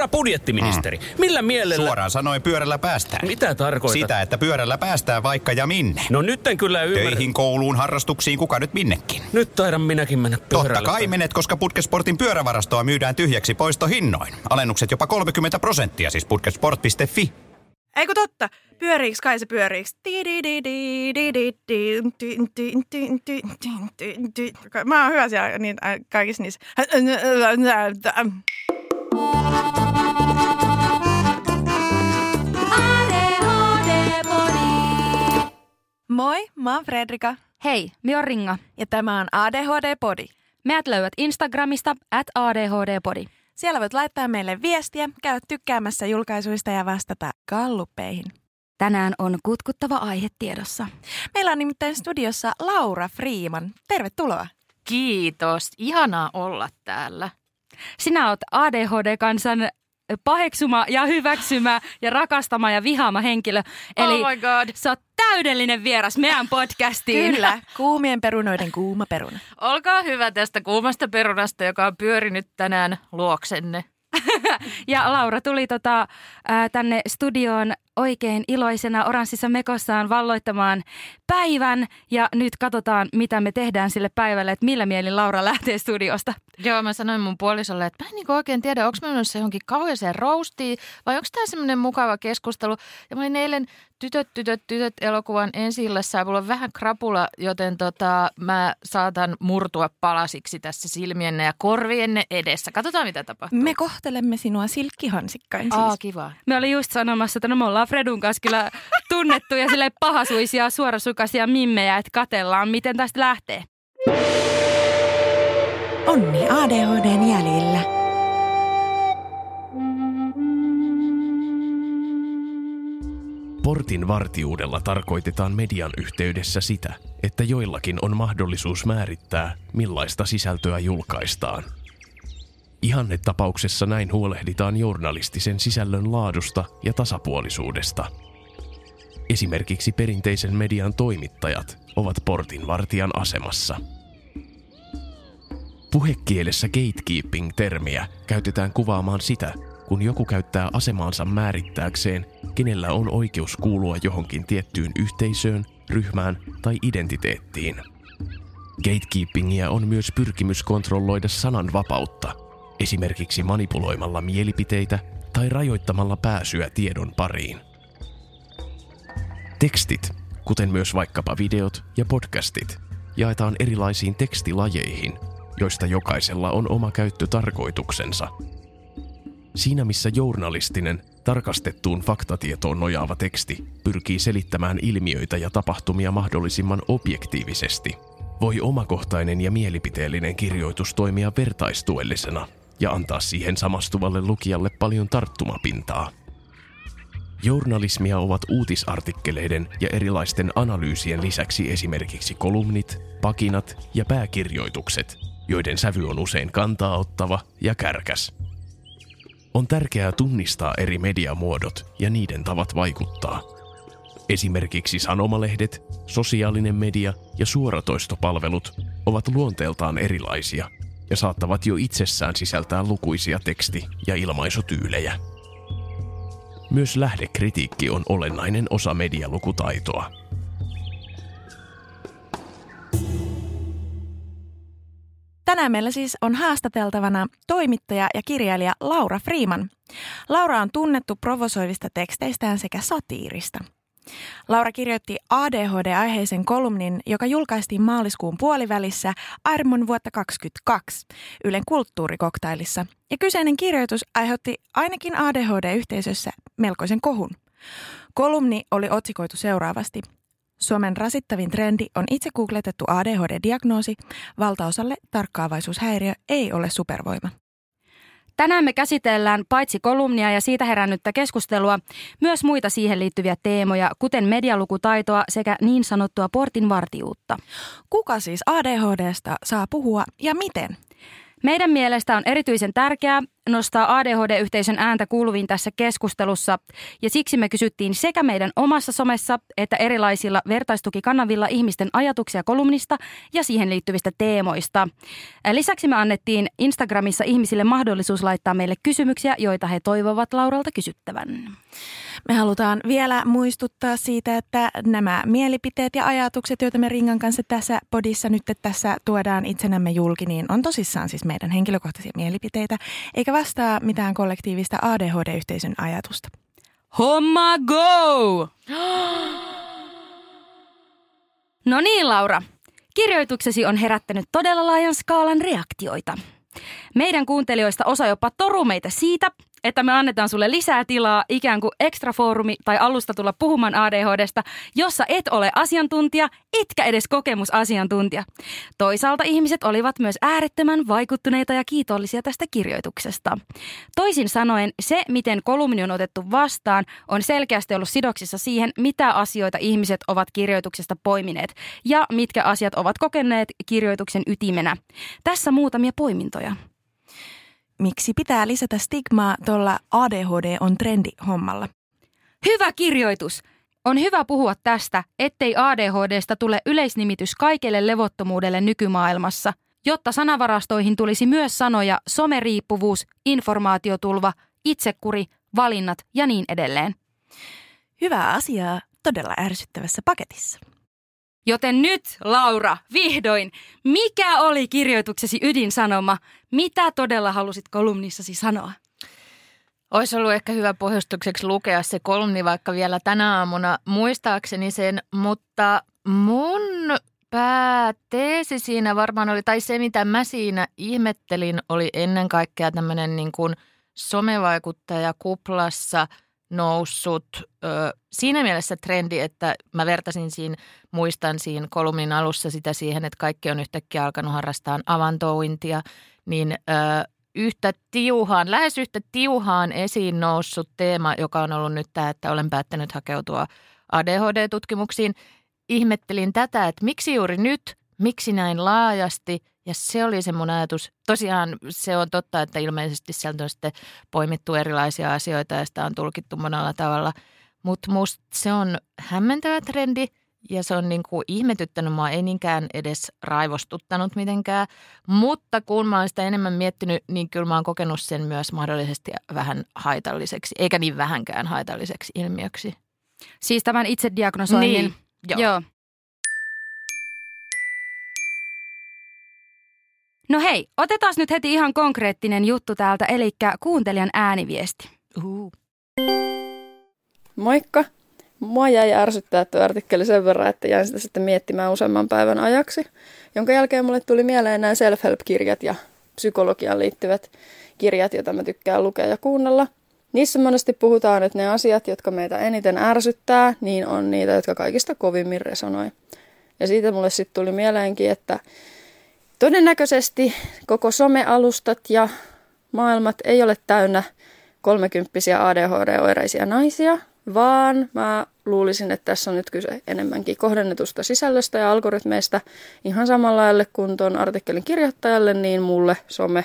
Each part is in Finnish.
Herra budjettiministeri, mm. millä mielellä... Suoraan sanoen pyörällä päästään. Mitä tarkoitat? Sitä, että pyörällä päästään vaikka ja minne. No nyt en kyllä ymmärrä. Töihin, kouluun, harrastuksiin, kuka nyt minnekin. Nyt taidan minäkin mennä pyörällä. Totta kai menet, koska Putkesportin pyörävarastoa myydään tyhjäksi poistohinnoin. Alennukset jopa 30 prosenttia, siis putkesport.fi. Eikö totta? Pyöriiks kai se pyöriiks? Mä oon hyvä siellä niin, kaikissa niissä. Moi, mä oon Fredrika. Hei, mä oon Ringa. Ja tämä on ADHD-podi. Meät löydät Instagramista at ADHD-podi. Siellä voit laittaa meille viestiä, käydä tykkäämässä julkaisuista ja vastata galluppeihin. Tänään on kutkuttava aihe tiedossa. Meillä on nimittäin studiossa Laura Freeman. Tervetuloa. Kiitos. Ihanaa olla täällä. Sinä oot ADHD-kansan paheksuma ja hyväksymä ja rakastama ja vihaama henkilö. Eli oh my god. sä oot täydellinen vieras meidän podcastiin. Kyllä, kuumien perunoiden kuuma peruna. Olkaa hyvä tästä kuumasta perunasta, joka on pyörinyt tänään luoksenne. ja Laura tuli tota, ää, tänne studioon oikein iloisena oranssissa mekossaan valloittamaan päivän. Ja nyt katsotaan, mitä me tehdään sille päivälle, että millä mielin Laura lähtee studiosta. Joo, mä sanoin mun puolisolle, että mä en niin oikein tiedä, onko mä menossa johonkin kauheeseen roustiin vai onko tämä semmoinen mukava keskustelu. Ja mä olin eilen Tytöt, tytöt, tytöt elokuvan ensi illassa mulla on vähän krapula, joten tota, mä saatan murtua palasiksi tässä silmienne ja korvienne edessä. Katsotaan, mitä tapahtuu. Me kohtelemme sinua silkkihansikkain siis. Aa, kiva. Me olin just sanomassa, että no me ollaan Fredun kanssa kyllä tunnettuja sille pahasuisia, suorasukaisia mimmejä, että katellaan, miten tästä lähtee. Onni ADHDn jäljillä. Portin vartijuudella tarkoitetaan median yhteydessä sitä, että joillakin on mahdollisuus määrittää, millaista sisältöä julkaistaan. Ihannetapauksessa näin huolehditaan journalistisen sisällön laadusta ja tasapuolisuudesta. Esimerkiksi perinteisen median toimittajat ovat portinvartijan asemassa. Puhekielessä gatekeeping-termiä käytetään kuvaamaan sitä, kun joku käyttää asemaansa määrittääkseen, kenellä on oikeus kuulua johonkin tiettyyn yhteisöön, ryhmään tai identiteettiin. Gatekeepingia on myös pyrkimys kontrolloida sananvapautta, esimerkiksi manipuloimalla mielipiteitä tai rajoittamalla pääsyä tiedon pariin. Tekstit, kuten myös vaikkapa videot ja podcastit, jaetaan erilaisiin tekstilajeihin, joista jokaisella on oma käyttötarkoituksensa – Siinä missä journalistinen, tarkastettuun faktatietoon nojaava teksti pyrkii selittämään ilmiöitä ja tapahtumia mahdollisimman objektiivisesti, voi omakohtainen ja mielipiteellinen kirjoitus toimia vertaistuellisena ja antaa siihen samastuvalle lukijalle paljon tarttumapintaa. Journalismia ovat uutisartikkeleiden ja erilaisten analyysien lisäksi esimerkiksi kolumnit, pakinat ja pääkirjoitukset, joiden sävy on usein kantaa ottava ja kärkäs – on tärkeää tunnistaa eri mediamuodot ja niiden tavat vaikuttaa. Esimerkiksi sanomalehdet, sosiaalinen media ja suoratoistopalvelut ovat luonteeltaan erilaisia ja saattavat jo itsessään sisältää lukuisia teksti- ja ilmaisutyylejä. Myös lähdekritiikki on olennainen osa medialukutaitoa. Tänään meillä siis on haastateltavana toimittaja ja kirjailija Laura Freeman. Laura on tunnettu provosoivista teksteistään sekä satiirista. Laura kirjoitti ADHD-aiheisen kolumnin, joka julkaistiin maaliskuun puolivälissä Armon vuotta 2022 Ylen kulttuurikoktailissa. Ja kyseinen kirjoitus aiheutti ainakin ADHD-yhteisössä melkoisen kohun. Kolumni oli otsikoitu seuraavasti – Suomen rasittavin trendi on itse googletettu ADHD-diagnoosi. Valtaosalle tarkkaavaisuushäiriö ei ole supervoima. Tänään me käsitellään paitsi kolumnia ja siitä herännyttä keskustelua, myös muita siihen liittyviä teemoja, kuten medialukutaitoa sekä niin sanottua portinvartijuutta. Kuka siis ADHDsta saa puhua ja miten? Meidän mielestä on erityisen tärkeää nostaa ADHD-yhteisön ääntä kuuluviin tässä keskustelussa ja siksi me kysyttiin sekä meidän omassa somessa että erilaisilla vertaistukikanavilla ihmisten ajatuksia kolumnista ja siihen liittyvistä teemoista. Lisäksi me annettiin Instagramissa ihmisille mahdollisuus laittaa meille kysymyksiä, joita he toivovat Lauralta kysyttävän. Me halutaan vielä muistuttaa siitä, että nämä mielipiteet ja ajatukset, joita me Ringan kanssa tässä podissa nyt tässä tuodaan itsenämme julki, niin on tosissaan siis meidän henkilökohtaisia mielipiteitä, eikä vastaa mitään kollektiivista ADHD-yhteisön ajatusta. Homma go! No niin, Laura. Kirjoituksesi on herättänyt todella laajan skaalan reaktioita. Meidän kuuntelijoista osa jopa toru meitä siitä, että me annetaan sulle lisää tilaa ikään kuin ekstra foorumi tai alusta tulla puhumaan ADHDsta, jossa et ole asiantuntija, etkä edes kokemusasiantuntija. Toisaalta ihmiset olivat myös äärettömän vaikuttuneita ja kiitollisia tästä kirjoituksesta. Toisin sanoen, se miten kolumni on otettu vastaan on selkeästi ollut sidoksissa siihen, mitä asioita ihmiset ovat kirjoituksesta poimineet ja mitkä asiat ovat kokeneet kirjoituksen ytimenä. Tässä muutamia poimintoja miksi pitää lisätä stigmaa tuolla ADHD on trendi hommalla. Hyvä kirjoitus! On hyvä puhua tästä, ettei ADHDsta tule yleisnimitys kaikelle levottomuudelle nykymaailmassa, jotta sanavarastoihin tulisi myös sanoja someriippuvuus, informaatiotulva, itsekuri, valinnat ja niin edelleen. Hyvää asiaa todella ärsyttävässä paketissa. Joten nyt, Laura, vihdoin, mikä oli kirjoituksesi ydinsanoma? Mitä todella halusit kolumnissasi sanoa? Olisi ollut ehkä hyvä pohjustukseksi lukea se kolumni vaikka vielä tänä aamuna muistaakseni sen, mutta mun pääteesi siinä varmaan oli, tai se mitä mä siinä ihmettelin, oli ennen kaikkea tämmöinen niin kuin somevaikuttaja kuplassa – noussut ö, siinä mielessä trendi, että mä vertasin siinä, muistan siinä kolumnin alussa sitä siihen, että kaikki on yhtäkkiä alkanut harrastaa avantouintia, niin ö, yhtä tiuhaan, lähes yhtä tiuhaan esiin noussut teema, joka on ollut nyt tämä, että olen päättänyt hakeutua ADHD-tutkimuksiin. Ihmettelin tätä, että miksi juuri nyt, miksi näin laajasti ja se oli se mun ajatus. Tosiaan se on totta, että ilmeisesti sieltä on sitten poimittu erilaisia asioita ja sitä on tulkittu monella tavalla. Mutta musta se on hämmentävä trendi ja se on niin kuin ihmetyttänyt mua, ei niinkään edes raivostuttanut mitenkään. Mutta kun mä oon sitä enemmän miettinyt, niin kyllä mä oon kokenut sen myös mahdollisesti vähän haitalliseksi, eikä niin vähänkään haitalliseksi ilmiöksi. Siis tämän itse diagnosoinnin. Niin, joo. joo. No hei, otetaan nyt heti ihan konkreettinen juttu täältä, eli kuuntelijan ääniviesti. Uh. Moikka! Mua jäi ärsyttää tuo artikkeli sen verran, että jäin sitä sitten miettimään useamman päivän ajaksi, jonka jälkeen mulle tuli mieleen nämä self-help-kirjat ja psykologiaan liittyvät kirjat, joita mä tykkään lukea ja kuunnella. Niissä monesti puhutaan, että ne asiat, jotka meitä eniten ärsyttää, niin on niitä, jotka kaikista kovimmin resonoi. Ja siitä mulle sitten tuli mieleenkin, että Todennäköisesti koko somealustat ja maailmat ei ole täynnä kolmekymppisiä ADHD-oireisia naisia, vaan mä luulisin, että tässä on nyt kyse enemmänkin kohdennetusta sisällöstä ja algoritmeista ihan samalla lailla kuin tuon artikkelin kirjoittajalle, niin mulle some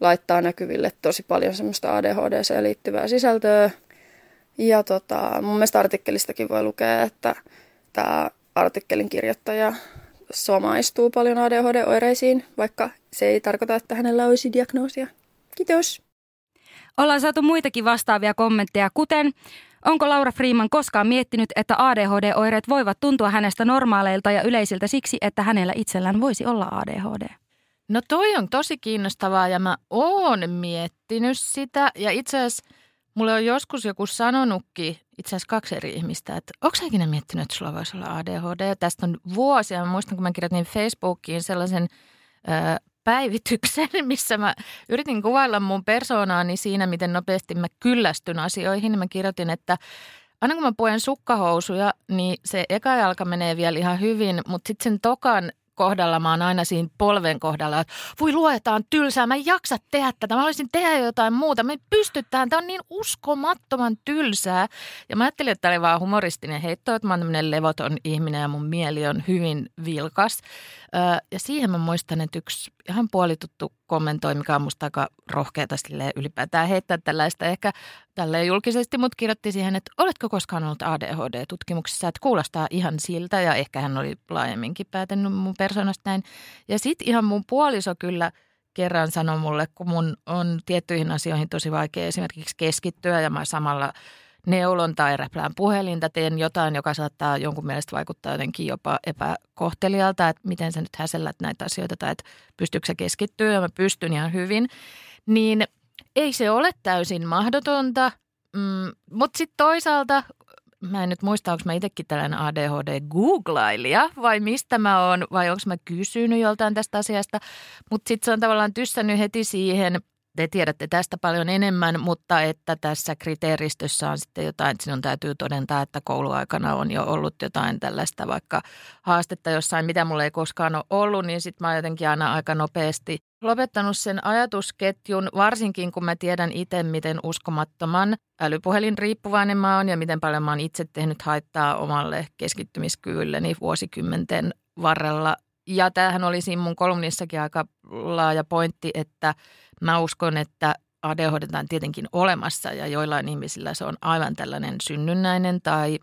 laittaa näkyville tosi paljon semmoista ADHD liittyvää sisältöä. Ja tota, mun mielestä artikkelistakin voi lukea, että tämä artikkelin kirjoittaja somaistuu paljon ADHD-oireisiin, vaikka se ei tarkoita, että hänellä olisi diagnoosia. Kiitos. Ollaan saatu muitakin vastaavia kommentteja, kuten Onko Laura Freeman koskaan miettinyt, että ADHD-oireet voivat tuntua hänestä normaaleilta ja yleisiltä siksi, että hänellä itsellään voisi olla ADHD? No toi on tosi kiinnostavaa ja mä oon miettinyt sitä ja itse asiassa mulle on joskus joku sanonutkin, itse asiassa kaksi eri ihmistä, että onko ikinä miettinyt, että sulla voisi olla ADHD? Tästä on vuosia. Mä muistan, kun mä kirjoitin Facebookiin sellaisen ö, päivityksen, missä mä yritin kuvailla mun persoonaani siinä, miten nopeasti mä kyllästyn asioihin. Mä kirjoitin, että aina kun mä puen sukkahousuja, niin se eka jalka menee vielä ihan hyvin, mutta sitten sen tokan kohdalla mä oon aina siinä polven kohdalla, että voi luetaan tylsää, mä en jaksa tehdä tätä, mä haluaisin tehdä jotain muuta, me pystytään, tämä on niin uskomattoman tylsää. Ja mä ajattelin, että tämä oli vaan humoristinen heitto, että mä oon tämmöinen levoton ihminen ja mun mieli on hyvin vilkas. Ja siihen mä muistan, että yksi ihan puolituttu kommentoi, mikä on musta aika rohkeata ylipäätään heittää tällaista ehkä tälleen julkisesti, mutta kirjoitti siihen, että oletko koskaan ollut ADHD-tutkimuksessa, että kuulostaa ihan siltä ja ehkä hän oli laajemminkin päätänyt mun persoonasta näin. Ja sitten ihan mun puoliso kyllä kerran sanoi mulle, kun mun on tiettyihin asioihin tosi vaikea esimerkiksi keskittyä ja mä samalla – neulon tai räplään puhelinta, teen jotain, joka saattaa jonkun mielestä vaikuttaa jotenkin jopa epäkohtelijalta, että miten sä nyt häsellät näitä asioita tai että pystyykö sä keskittyä ja mä pystyn ihan hyvin, niin ei se ole täysin mahdotonta, mm, mutta sitten toisaalta mä en nyt muista, onko mä itsekin tällainen ADHD-googlailija vai mistä mä oon vai onko mä kysynyt joltain tästä asiasta. Mutta sitten se on tavallaan tyssännyt heti siihen – te tiedätte tästä paljon enemmän, mutta että tässä kriteeristössä on sitten jotain, että sinun täytyy todentaa, että kouluaikana on jo ollut jotain tällaista vaikka haastetta jossain, mitä mulla ei koskaan ole ollut, niin sitten mä oon jotenkin aina aika nopeasti lopettanut sen ajatusketjun, varsinkin kun mä tiedän itse, miten uskomattoman älypuhelin riippuvainen mä oon ja miten paljon mä oon itse tehnyt haittaa omalle keskittymiskyvylleni vuosikymmenten varrella. Ja tämähän oli siinä mun kolumnissakin aika laaja pointti, että – Mä uskon, että ADHD on tietenkin olemassa ja joillain ihmisillä se on aivan tällainen synnynnäinen tai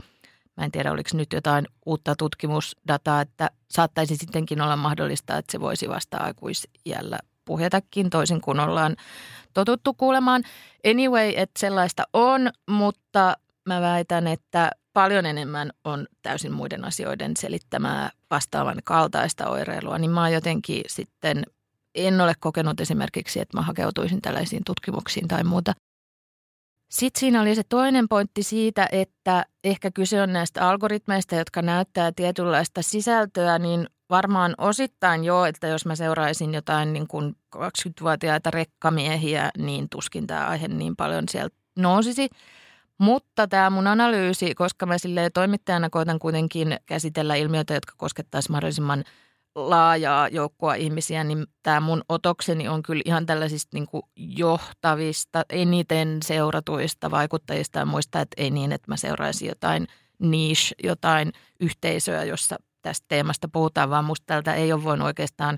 mä en tiedä oliko nyt jotain uutta tutkimusdataa, että saattaisi sittenkin olla mahdollista, että se voisi vasta aikuisjällä puhjatakin toisin kuin ollaan totuttu kuulemaan. Anyway, että sellaista on, mutta mä väitän, että paljon enemmän on täysin muiden asioiden selittämää vastaavan kaltaista oireilua, niin mä oon jotenkin sitten en ole kokenut esimerkiksi, että mä hakeutuisin tällaisiin tutkimuksiin tai muuta. Sitten siinä oli se toinen pointti siitä, että ehkä kyse on näistä algoritmeista, jotka näyttää tietynlaista sisältöä, niin varmaan osittain jo, että jos mä seuraisin jotain niin kuin 20-vuotiaita rekkamiehiä, niin tuskin tämä aihe niin paljon sieltä nousisi. Mutta tämä mun analyysi, koska mä sille toimittajana koitan kuitenkin käsitellä ilmiöitä, jotka koskettaisiin mahdollisimman – laajaa joukkoa ihmisiä, niin tämä mun otokseni on kyllä ihan tällaisista niin kuin johtavista, eniten seuratuista vaikuttajista ja muista, että ei niin, että mä seuraisin jotain niche, jotain yhteisöä, jossa tästä teemasta puhutaan, vaan musta tältä ei ole voinut oikeastaan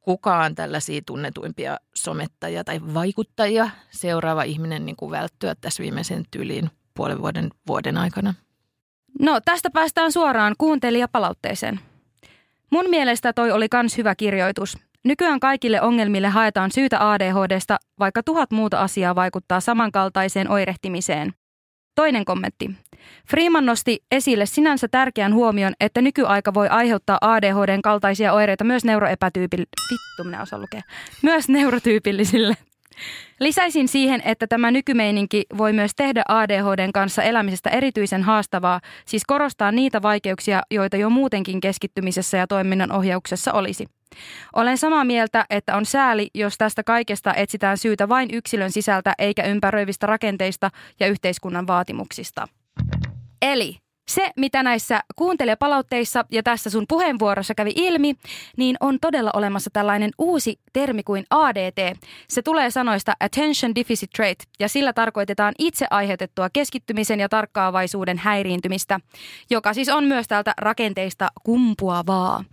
kukaan tällaisia tunnetuimpia somettajia tai vaikuttajia seuraava ihminen niin kuin välttyä tässä viimeisen tyyliin puolen vuoden, vuoden aikana. No tästä päästään suoraan kuuntelijapalautteeseen. Mun mielestä toi oli kans hyvä kirjoitus. Nykyään kaikille ongelmille haetaan syytä ADHDsta, vaikka tuhat muuta asiaa vaikuttaa samankaltaiseen oirehtimiseen. Toinen kommentti. Freeman nosti esille sinänsä tärkeän huomion, että nykyaika voi aiheuttaa ADHDn kaltaisia oireita myös neuroepätyypillisille. Vittu, minä osaan lukea. Myös neurotyypillisille. Lisäisin siihen, että tämä nykymeininki voi myös tehdä ADHDn kanssa elämisestä erityisen haastavaa, siis korostaa niitä vaikeuksia, joita jo muutenkin keskittymisessä ja toiminnan ohjauksessa olisi. Olen samaa mieltä, että on sääli, jos tästä kaikesta etsitään syytä vain yksilön sisältä eikä ympäröivistä rakenteista ja yhteiskunnan vaatimuksista. Eli se, mitä näissä kuuntelijapalautteissa ja tässä sun puheenvuorossa kävi ilmi, niin on todella olemassa tällainen uusi termi kuin ADT. Se tulee sanoista Attention Deficit Trait ja sillä tarkoitetaan itse aiheutettua keskittymisen ja tarkkaavaisuuden häiriintymistä, joka siis on myös täältä rakenteista kumpuavaa.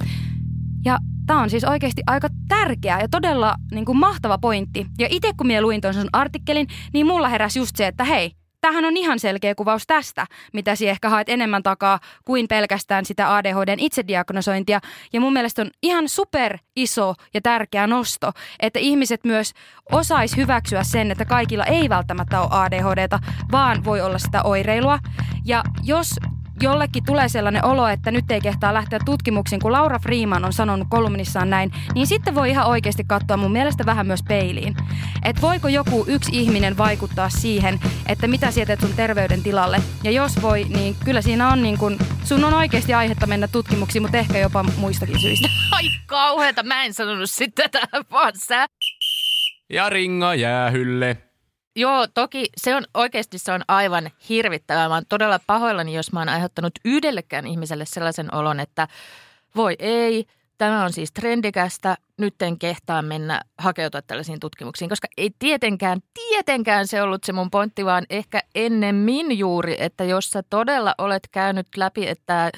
Ja tämä on siis oikeasti aika tärkeä ja todella niin kuin mahtava pointti. Ja itse kun minä luin tuon artikkelin, niin mulla heräsi just se, että hei, tämähän on ihan selkeä kuvaus tästä, mitä si ehkä haet enemmän takaa kuin pelkästään sitä ADHDn itsediagnosointia. Ja mun mielestä on ihan super iso ja tärkeä nosto, että ihmiset myös osais hyväksyä sen, että kaikilla ei välttämättä ole ADHDta, vaan voi olla sitä oireilua. Ja jos jollekin tulee sellainen olo, että nyt ei kehtaa lähteä tutkimuksiin, kun Laura Freeman on sanonut kolumnissaan näin, niin sitten voi ihan oikeasti katsoa mun mielestä vähän myös peiliin. Että voiko joku yksi ihminen vaikuttaa siihen, että mitä sietät sun terveyden tilalle. Ja jos voi, niin kyllä siinä on niin kun, sun on oikeasti aihetta mennä tutkimuksiin, mutta ehkä jopa muistakin syistä. Ai kauheeta, mä en sanonut sitä tähän vaan sä. Ja ringa jäähylle. Joo, toki se on oikeasti se on aivan hirvittävää. Mä oon todella pahoillani, jos mä oon aiheuttanut yhdellekään ihmiselle sellaisen olon, että voi ei, tämä on siis trendikästä, nyt en kehtaa mennä hakeutua tällaisiin tutkimuksiin, koska ei tietenkään, tietenkään se ollut se mun pointti, vaan ehkä ennemmin juuri, että jos sä todella olet käynyt läpi, että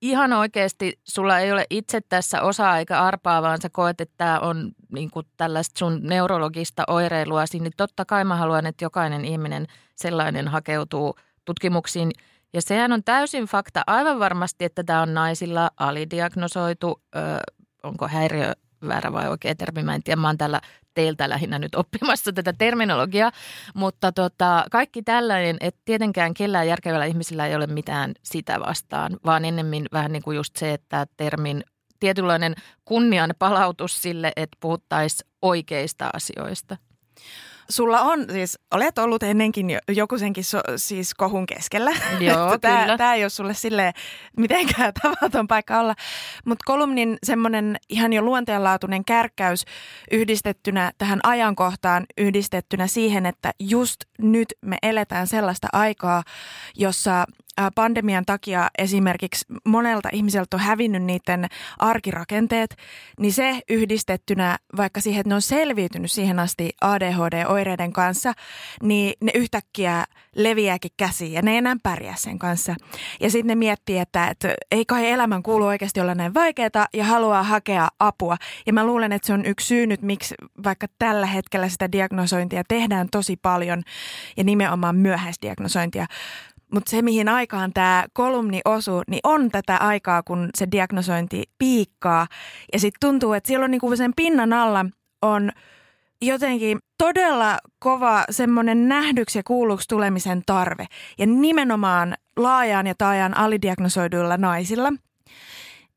ihan oikeasti sulla ei ole itse tässä osaa eikä arpaa, vaan sä koet, että tämä on niin kuin tällaista sun neurologista oireilua, niin totta kai mä haluan, että jokainen ihminen sellainen hakeutuu tutkimuksiin. Ja sehän on täysin fakta aivan varmasti, että tämä on naisilla alidiagnosoitu, ö, onko häiriö väärä vai oikea termi, mä en tiedä, mä oon täällä teiltä lähinnä nyt oppimassa tätä terminologiaa, mutta tota, kaikki tällainen, että tietenkään kellään järkevällä ihmisillä ei ole mitään sitä vastaan, vaan ennemmin vähän niin kuin just se, että termin tietynlainen kunnian palautus sille, että puhuttaisiin oikeista asioista. Sulla on, siis olet ollut ennenkin jo, joku senkin so, siis kohun keskellä. Joo, tämä, kyllä. Tämä ei ole sulle sille mitenkään tavaton paikka olla. Mutta kolumnin semmoinen ihan jo luonteenlaatuinen kärkkäys yhdistettynä tähän ajankohtaan, yhdistettynä siihen, että just nyt me eletään sellaista aikaa, jossa pandemian takia esimerkiksi monelta ihmiseltä on hävinnyt niiden arkirakenteet, niin se yhdistettynä vaikka siihen, että ne on selviytynyt siihen asti ADHD-oireiden kanssa, niin ne yhtäkkiä leviääkin käsiin ja ne ei enää pärjää sen kanssa. Ja sitten ne miettii, että, että ei kai elämän kuulu oikeasti olla näin vaikeaa ja haluaa hakea apua. Ja mä luulen, että se on yksi syy nyt, miksi vaikka tällä hetkellä sitä diagnosointia tehdään tosi paljon ja nimenomaan myöhäisdiagnosointia. Mutta se, mihin aikaan tämä kolumni osuu, niin on tätä aikaa, kun se diagnosointi piikkaa. Ja sitten tuntuu, että siellä on niinku sen pinnan alla on jotenkin todella kova semmoinen nähdyksi ja kuulluksi tulemisen tarve. Ja nimenomaan laajaan ja taajaan alidiagnosoiduilla naisilla.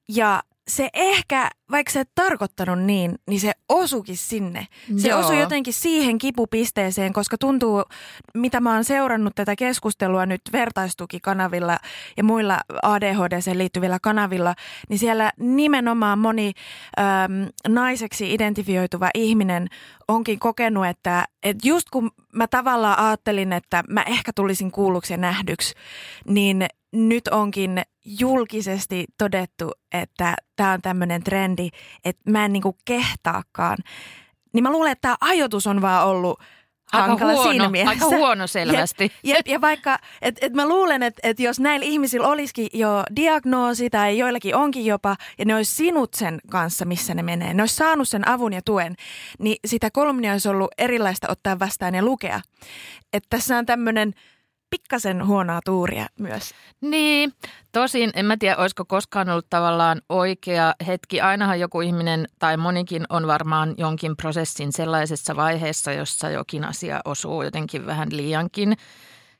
Ja se ehkä, vaikka se et tarkoittanut niin, niin se osukin sinne. Se Joo. osui jotenkin siihen kipupisteeseen, koska tuntuu, mitä mä oon seurannut tätä keskustelua nyt vertaistukikanavilla ja muilla ADHD liittyvillä kanavilla, niin siellä nimenomaan moni äm, naiseksi identifioituva ihminen onkin kokenut, että, että just kun mä tavallaan ajattelin, että mä ehkä tulisin kuulluksi ja nähdyksi, niin nyt onkin julkisesti todettu, että tämä on tämmöinen trendi, että mä en niinku kehtaakaan. Niin mä luulen, että tämä ajoitus on vaan ollut Aika hankala huono, siinä mielessä. aika huono selvästi. Jep, jep, ja vaikka, että et mä luulen, että et jos näillä ihmisillä olisikin jo diagnoosi tai joillakin onkin jopa, ja ne olisi sinut sen kanssa, missä ne menee, ne olisi saanut sen avun ja tuen, niin sitä kolumnia olisi ollut erilaista ottaa vastaan ja lukea. Että tässä on tämmöinen pikkasen huonoa tuuria myös. Niin, tosin en mä tiedä, olisiko koskaan ollut tavallaan oikea hetki. Ainahan joku ihminen tai monikin on varmaan jonkin prosessin sellaisessa vaiheessa, jossa jokin asia osuu jotenkin vähän liiankin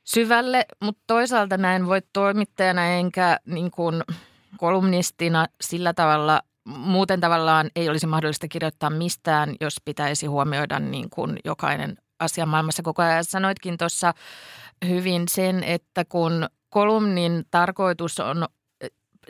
syvälle, mutta toisaalta mä en voi toimittajana enkä niin kuin kolumnistina sillä tavalla muuten tavallaan ei olisi mahdollista kirjoittaa mistään, jos pitäisi huomioida niin kuin jokainen asia maailmassa koko ajan. Sanoitkin tuossa hyvin sen, että kun kolumnin tarkoitus on,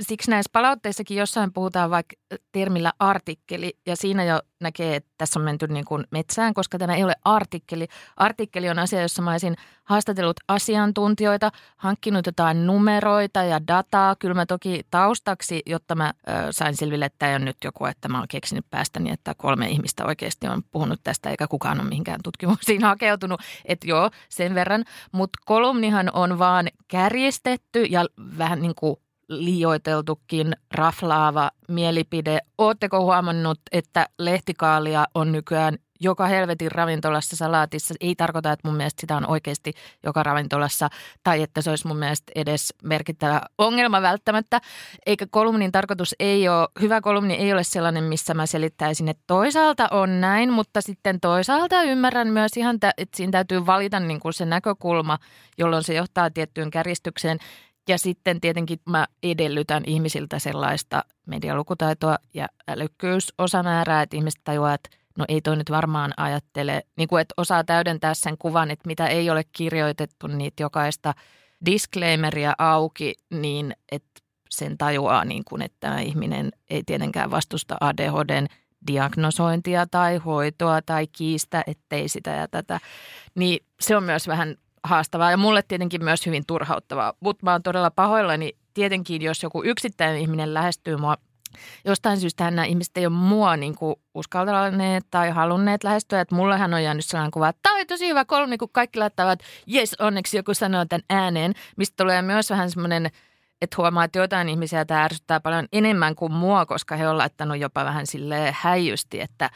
siksi näissä palautteissakin jossain puhutaan vaikka termillä artikkeli ja siinä jo näkee, että tässä on menty niin kuin metsään, koska tämä ei ole artikkeli. Artikkeli on asia, jossa mä olisin haastatellut asiantuntijoita, hankkinut jotain numeroita ja dataa. Kyllä mä toki taustaksi, jotta mä ö, sain selville, että tämä ole nyt joku, että mä oon keksinyt päästäni, että kolme ihmistä oikeasti on puhunut tästä, eikä kukaan ole mihinkään tutkimuksiin hakeutunut. Että joo, sen verran. Mutta kolumnihan on vaan kärjestetty ja vähän niin kuin liioiteltukin raflaava mielipide. Oletteko huomannut, että lehtikaalia on nykyään joka helvetin ravintolassa salaatissa? Ei tarkoita, että mun mielestä sitä on oikeasti joka ravintolassa tai että se olisi mun mielestä edes merkittävä ongelma välttämättä. Eikä kolumnin tarkoitus ei ole, hyvä kolumni ei ole sellainen, missä mä selittäisin, että toisaalta on näin, mutta sitten toisaalta ymmärrän myös ihan, että siinä täytyy valita niin kuin se näkökulma, jolloin se johtaa tiettyyn kärjistykseen. Ja sitten tietenkin mä edellytän ihmisiltä sellaista medialukutaitoa ja älykkyysosamäärää, että ihmiset tajuaa, että no ei toi nyt varmaan ajattele, niin kuin että osaa täydentää sen kuvan, että mitä ei ole kirjoitettu niitä jokaista disclaimeria auki, niin että sen tajuaa niin kuin, että tämä ihminen ei tietenkään vastusta ADHDn diagnosointia tai hoitoa tai kiistä, ettei sitä ja tätä. Niin se on myös vähän haastavaa ja mulle tietenkin myös hyvin turhauttavaa. Mutta mä oon todella pahoillani tietenkin, jos joku yksittäinen ihminen lähestyy mua jostain syystä nämä ihmiset ei ole mua niin kuin uskaltaneet tai halunneet lähestyä. Että mullehan on jäänyt sellainen kuva, että tämä oli tosi hyvä kolumni, kun kaikki laittavat, jes, onneksi joku sanoo tämän ääneen, mistä tulee myös vähän semmoinen, että huomaa, että jotain ihmisiä tämä ärsyttää paljon enemmän kuin mua, koska he on laittanut jopa vähän sille häijysti, että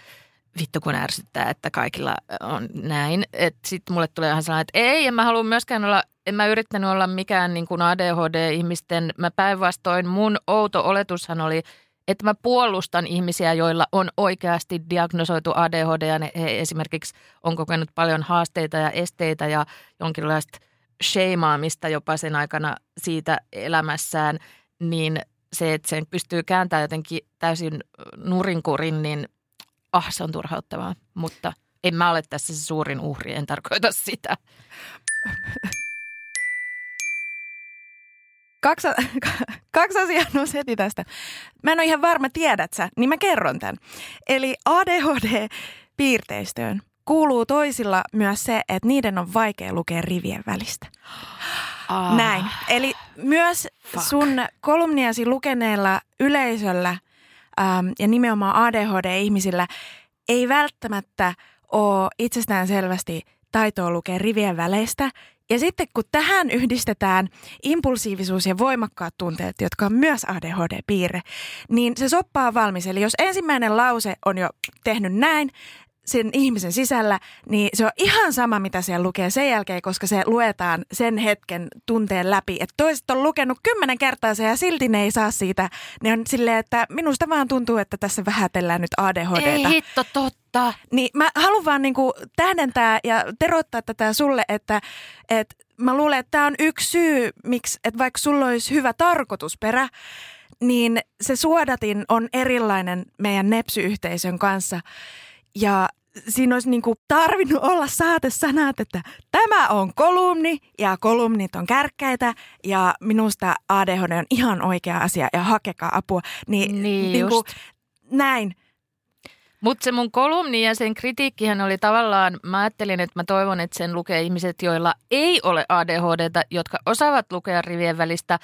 vittu kun ärsyttää, että kaikilla on näin. Sitten mulle tulee ihan sellainen, että ei, en mä halua myöskään olla, en mä yrittänyt olla mikään niin kuin ADHD-ihmisten, mä päinvastoin mun outo oletushan oli, että mä puolustan ihmisiä, joilla on oikeasti diagnosoitu ADHD ja ne, he esimerkiksi on kokenut paljon haasteita ja esteitä ja jonkinlaista sheimaamista jopa sen aikana siitä elämässään, niin se, että sen pystyy kääntämään jotenkin täysin nurinkurin, niin ah, se on turhauttavaa. Mutta en mä ole tässä se suurin uhri, en tarkoita sitä. Kaksi, kaksi asiaa nousi heti tästä. Mä en ole ihan varma, tiedät sä, niin mä kerron tämän. Eli ADHD-piirteistöön kuuluu toisilla myös se, että niiden on vaikea lukea rivien välistä. Ah. Näin. Eli myös Fuck. sun kolumniasi lukeneella yleisöllä äm, ja nimenomaan ADHD-ihmisillä ei välttämättä ole itsestään selvästi taitoa lukea rivien väleistä. Ja sitten kun tähän yhdistetään impulsiivisuus ja voimakkaat tunteet, jotka on myös ADHD-piirre, niin se soppa on valmis. Eli jos ensimmäinen lause on jo tehnyt näin, sen ihmisen sisällä, niin se on ihan sama, mitä siellä lukee sen jälkeen, koska se luetaan sen hetken tunteen läpi. Että toiset on lukenut kymmenen kertaa se ja silti ne ei saa siitä. Ne on silleen, että minusta vaan tuntuu, että tässä vähätellään nyt ADHDta. Ei hitto, totta. Niin mä haluan vaan niinku tähdentää ja teroittaa tätä sulle, että, että mä luulen, että tämä on yksi syy, miksi, että vaikka sulla olisi hyvä tarkoitusperä, niin se suodatin on erilainen meidän nepsy-yhteisön kanssa. Ja siinä olisi niinku tarvinnut olla saatesanat, että tämä on kolumni ja kolumnit on kärkkäitä ja minusta ADHD on ihan oikea asia ja hakekaa apua. Niin, Niin niinku, just. näin. Mutta se mun kolumni ja sen kritiikkihän oli tavallaan, mä ajattelin, että mä toivon, että sen lukee ihmiset, joilla ei ole ADHDta, jotka osaavat lukea rivien välistä,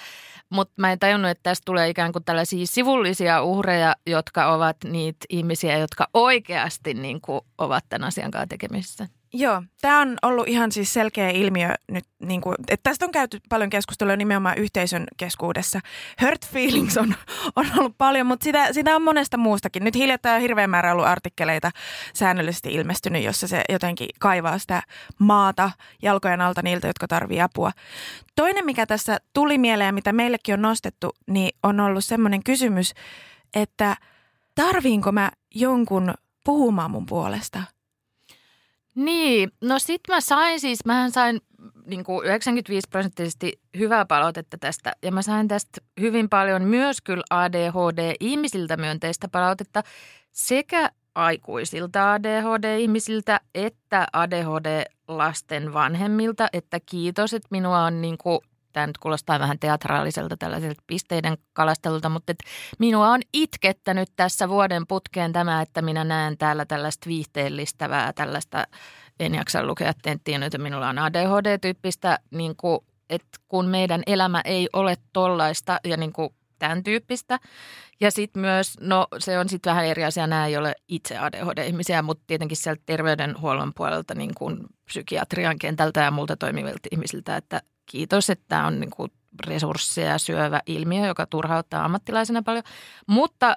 mutta mä en tajunnut, että tästä tulee ikään kuin tällaisia sivullisia uhreja, jotka ovat niitä ihmisiä, jotka oikeasti niin kuin ovat tämän asian kanssa tekemisissä. Joo, tämä on ollut ihan siis selkeä ilmiö nyt, niin kuin, että tästä on käyty paljon keskustelua nimenomaan yhteisön keskuudessa. Hurt feelings on, on ollut paljon, mutta sitä, sitä on monesta muustakin. Nyt hiljattain on hirveän määrä ollut artikkeleita säännöllisesti ilmestynyt, jossa se jotenkin kaivaa sitä maata jalkojen alta niiltä, jotka tarvii apua. Toinen, mikä tässä tuli mieleen, mitä meillekin on nostettu, niin on ollut semmoinen kysymys, että tarviinko mä jonkun puhumaan mun puolesta – Niin, no sit mä sain siis, mähän sain niin kuin 95 prosenttisesti hyvää palautetta tästä. Ja mä sain tästä hyvin paljon myös kyllä ADHD-ihmisiltä myönteistä palautetta sekä aikuisilta ADHD-ihmisiltä että ADHD-lasten vanhemmilta, että kiitos, että minua on niin kuin tämä nyt kuulostaa vähän teatraaliselta tällaiselta pisteiden kalastelulta, mutta et minua on itkettänyt tässä vuoden putkeen tämä, että minä näen täällä tällaista viihteellistävää, tällaista, en jaksa lukea tenttiä nyt, minulla on ADHD-tyyppistä, niin kuin, että kun meidän elämä ei ole tollaista ja niin kuin tämän tyyppistä. Ja sitten myös, no se on sitten vähän eri asia, nämä ei ole itse ADHD-ihmisiä, mutta tietenkin sieltä terveydenhuollon puolelta niin kuin psykiatrian kentältä ja muulta toimivilta ihmisiltä, että kiitos, että tämä on niin kuin resursseja syövä ilmiö, joka turhauttaa ammattilaisena paljon. Mutta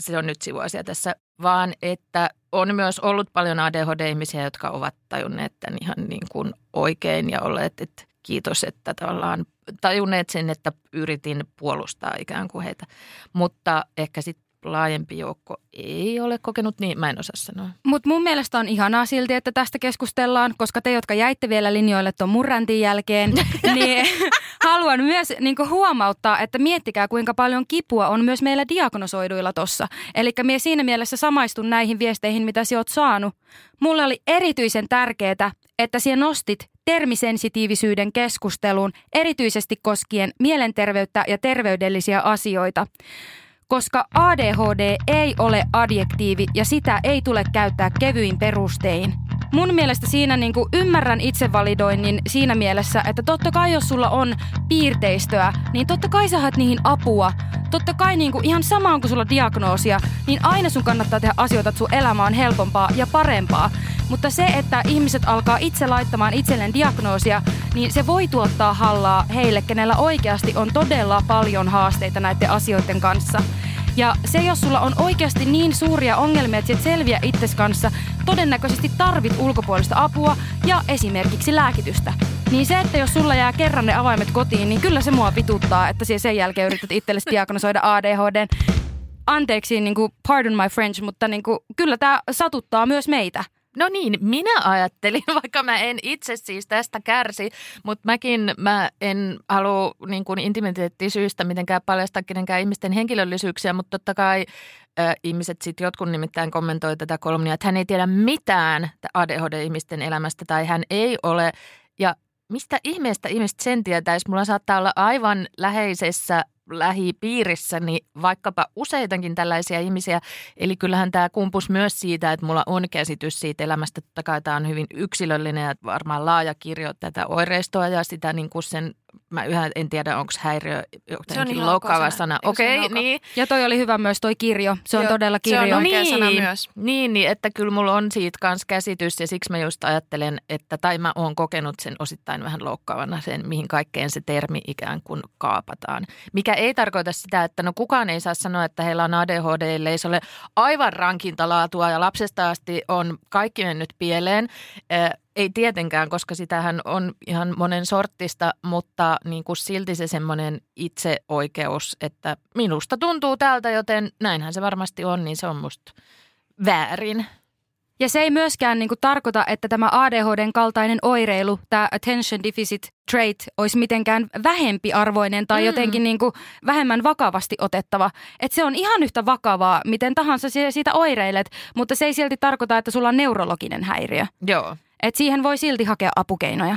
se, on nyt sivuasia tässä, vaan että on myös ollut paljon ADHD-ihmisiä, jotka ovat tajunneet tämän ihan niin kuin oikein ja olleet, että kiitos, että tavallaan tajunneet sen, että yritin puolustaa ikään kuin heitä. Mutta ehkä sitten laajempi joukko ei ole kokenut niin, mä en osaa sanoa. Mutta mun mielestä on ihanaa silti, että tästä keskustellaan, koska te, jotka jäitte vielä linjoille tuon murrantin jälkeen, niin haluan myös niin huomauttaa, että miettikää kuinka paljon kipua on myös meillä diagnosoiduilla tossa. Eli mie siinä mielessä samaistun näihin viesteihin, mitä sä oot saanut. Mulle oli erityisen tärkeää, että sinä nostit termisensitiivisyyden keskusteluun erityisesti koskien mielenterveyttä ja terveydellisiä asioita koska ADHD ei ole adjektiivi ja sitä ei tule käyttää kevyin perustein. Mun mielestä siinä niin kuin ymmärrän itsevalidoinnin siinä mielessä, että totta kai jos sulla on piirteistöä, niin totta kai sä haet niihin apua. Totta kai niin kuin ihan samaan kuin sulla on diagnoosia, niin aina sun kannattaa tehdä asioita, että sun elämä on helpompaa ja parempaa. Mutta se, että ihmiset alkaa itse laittamaan itselleen diagnoosia, niin se voi tuottaa hallaa heille, kenellä oikeasti on todella paljon haasteita näiden asioiden kanssa. Ja se, jos sulla on oikeasti niin suuria ongelmia, että et selviä itses kanssa, todennäköisesti tarvit ulkopuolista apua ja esimerkiksi lääkitystä. Niin se, että jos sulla jää kerran ne avaimet kotiin, niin kyllä se mua vituttaa, että siellä sen jälkeen yrität itsellesi diagnosoida ADHD. Anteeksi, niin kuin, pardon my French, mutta niin kuin, kyllä tämä satuttaa myös meitä. No niin, minä ajattelin, vaikka mä en itse siis tästä kärsi, mutta mäkin mä en halua niin kuin intimiteettisyystä mitenkään paljastaa kenenkään ihmisten henkilöllisyyksiä, mutta totta kai äh, ihmiset sitten jotkut nimittäin kommentoi tätä kolumnia, että hän ei tiedä mitään ADHD-ihmisten elämästä tai hän ei ole ja mistä ihmeestä ihmiset sen tietäisi? Mulla saattaa olla aivan läheisessä lähipiirissäni vaikkapa useitakin tällaisia ihmisiä. Eli kyllähän tämä kumpus myös siitä, että mulla on käsitys siitä elämästä. Totta kai tämä on hyvin yksilöllinen ja varmaan laaja kirjo tätä oireistoa ja sitä niin kuin sen mä yhä en tiedä, onko häiriö jotenkin loukkaava sana. Okei, okay, niin. Ja toi oli hyvä myös toi kirjo. Se on Joo, todella kirjo. Se on oikea niin, sana myös. Niin, niin, että kyllä mulla on siitä kans käsitys ja siksi mä just ajattelen, että tai mä oon kokenut sen osittain vähän loukkaavana sen, mihin kaikkeen se termi ikään kuin kaapataan. Mikä ei tarkoita sitä, että no kukaan ei saa sanoa, että heillä on ADHD, ellei se ole aivan rankinta laatua ja lapsesta asti on kaikki mennyt pieleen. Ei tietenkään, koska sitähän on ihan monen sortista, mutta niin kuin silti se semmoinen itseoikeus, että minusta tuntuu tältä, joten näinhän se varmasti on, niin se on musta väärin. Ja se ei myöskään niin kuin, tarkoita, että tämä ADHDn kaltainen oireilu, tämä attention deficit trait, olisi mitenkään vähempi arvoinen tai mm. jotenkin niin kuin, vähemmän vakavasti otettava. Et se on ihan yhtä vakavaa, miten tahansa siitä oireilet, mutta se ei silti tarkoita, että sulla on neurologinen häiriö. Joo. Et siihen voi silti hakea apukeinoja.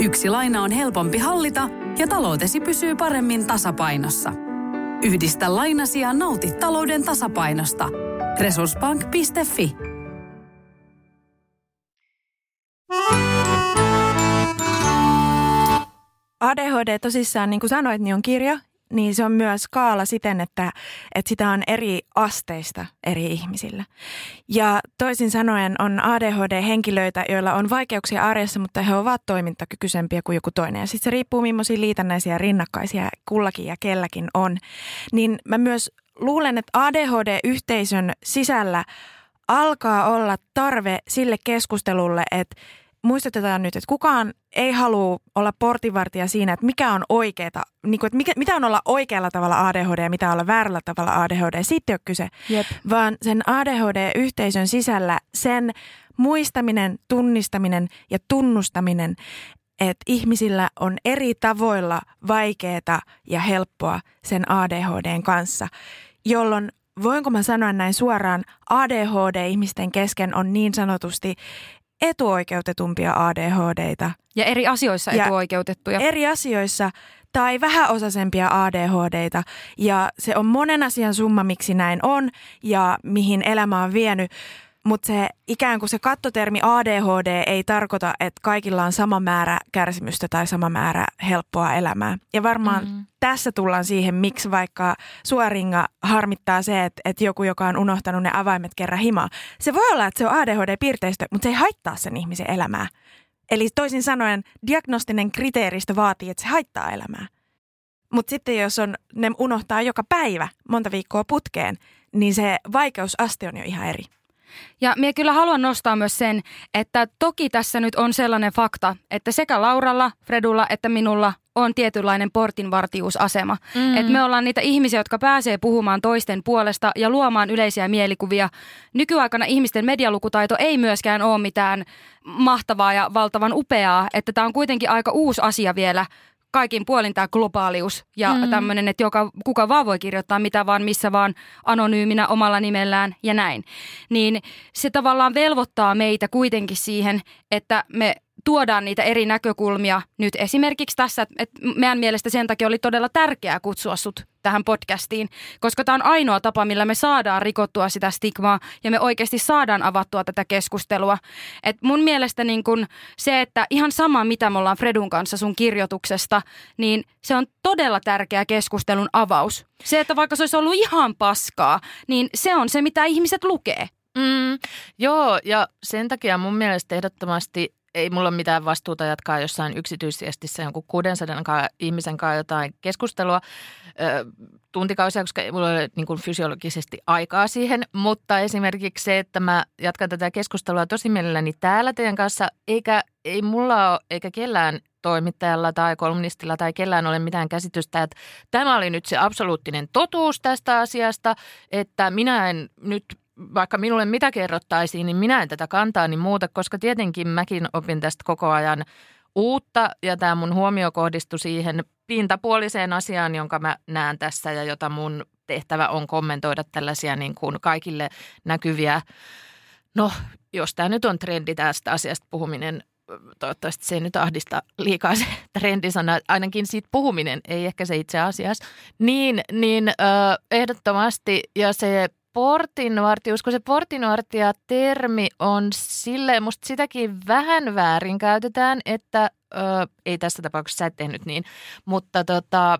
Yksi laina on helpompi hallita ja taloutesi pysyy paremmin tasapainossa. Yhdistä lainasi ja nauti talouden tasapainosta. Resurssbank.fi ADHD tosissaan, niin kuin sanoit, niin on kirja, niin se on myös skaala siten, että, että sitä on eri asteista eri ihmisillä. Ja toisin sanoen on ADHD-henkilöitä, joilla on vaikeuksia arjessa, mutta he ovat toimintakykyisempiä kuin joku toinen. Ja sitten se riippuu, millaisia liitännäisiä rinnakkaisia kullakin ja kelläkin on. Niin mä myös luulen, että ADHD-yhteisön sisällä alkaa olla tarve sille keskustelulle, että muistutetaan nyt, että kukaan ei halua olla portinvartija siinä, että mikä on oikeeta, niin kuin, että mikä, mitä on olla oikealla tavalla ADHD ja mitä olla väärällä tavalla ADHD. Siitä ei ole kyse, Jep. vaan sen ADHD-yhteisön sisällä sen muistaminen, tunnistaminen ja tunnustaminen, että ihmisillä on eri tavoilla vaikeaa ja helppoa sen ADHDn kanssa, jolloin voinko mä sanoa näin suoraan, ADHD-ihmisten kesken on niin sanotusti etuoikeutetumpia ADHDita. Ja eri asioissa ja etuoikeutettuja. Eri asioissa tai vähäosaisempia ADHDita. Ja se on monen asian summa, miksi näin on ja mihin elämä on vienyt. Mutta se ikään kuin se kattotermi ADHD ei tarkoita, että kaikilla on sama määrä kärsimystä tai sama määrä helppoa elämää. Ja varmaan mm-hmm. tässä tullaan siihen, miksi vaikka suoringa harmittaa se, että, että joku, joka on unohtanut ne avaimet kerran himaa. Se voi olla, että se on ADHD-piirteistö, mutta se ei haittaa sen ihmisen elämää. Eli toisin sanoen diagnostinen kriteeristö vaatii, että se haittaa elämää. Mutta sitten jos on, ne unohtaa joka päivä monta viikkoa putkeen, niin se vaikeusaste on jo ihan eri. Ja minä kyllä haluan nostaa myös sen, että toki tässä nyt on sellainen fakta, että sekä Lauralla, Fredulla että minulla on tietynlainen portinvartijuusasema. Mm. Että me ollaan niitä ihmisiä, jotka pääsee puhumaan toisten puolesta ja luomaan yleisiä mielikuvia. Nykyaikana ihmisten medialukutaito ei myöskään ole mitään mahtavaa ja valtavan upeaa, että tämä on kuitenkin aika uusi asia vielä kaikin puolin tämä globaalius ja mm. tämmöinen, että joka, kuka vaan voi kirjoittaa mitä vaan, missä vaan anonyyminä omalla nimellään ja näin. Niin se tavallaan velvoittaa meitä kuitenkin siihen, että me tuodaan niitä eri näkökulmia nyt esimerkiksi tässä, että meidän mielestä sen takia oli todella tärkeää kutsua sut tähän podcastiin, koska tämä on ainoa tapa, millä me saadaan rikottua sitä stigmaa ja me oikeasti saadaan avattua tätä keskustelua. Et mun mielestä niin kun se, että ihan sama mitä me ollaan Fredun kanssa sun kirjoituksesta, niin se on todella tärkeä keskustelun avaus. Se, että vaikka se olisi ollut ihan paskaa, niin se on se, mitä ihmiset lukee. Mm, joo, ja sen takia mun mielestä ehdottomasti ei mulla ole mitään vastuuta jatkaa jossain yksityisviestissä jonkun 600 ihmisen kanssa jotain keskustelua ö, tuntikausia, koska ei mulla ole niin kuin fysiologisesti aikaa siihen. Mutta esimerkiksi se, että mä jatkan tätä keskustelua tosi mielelläni täällä teidän kanssa, eikä ei mulla ole, eikä kellään toimittajalla tai kolumnistilla tai kellään ole mitään käsitystä, että tämä oli nyt se absoluuttinen totuus tästä asiasta, että minä en nyt vaikka minulle mitä kerrottaisiin, niin minä en tätä kantaa niin muuta, koska tietenkin mäkin opin tästä koko ajan uutta ja tämä mun huomio kohdistui siihen pintapuoliseen asiaan, jonka mä näen tässä ja jota mun tehtävä on kommentoida tällaisia niin kuin kaikille näkyviä, no jos tämä nyt on trendi tästä asiasta puhuminen, toivottavasti se ei nyt ahdista liikaa se trendisana, ainakin siitä puhuminen, ei ehkä se itse asiassa, niin, niin ö, ehdottomasti ja se portinvartijuus, kun se portinvartija-termi on silleen, musta sitäkin vähän väärin käytetään, että ö, ei tässä tapauksessa sä et tehnyt niin, mutta tota,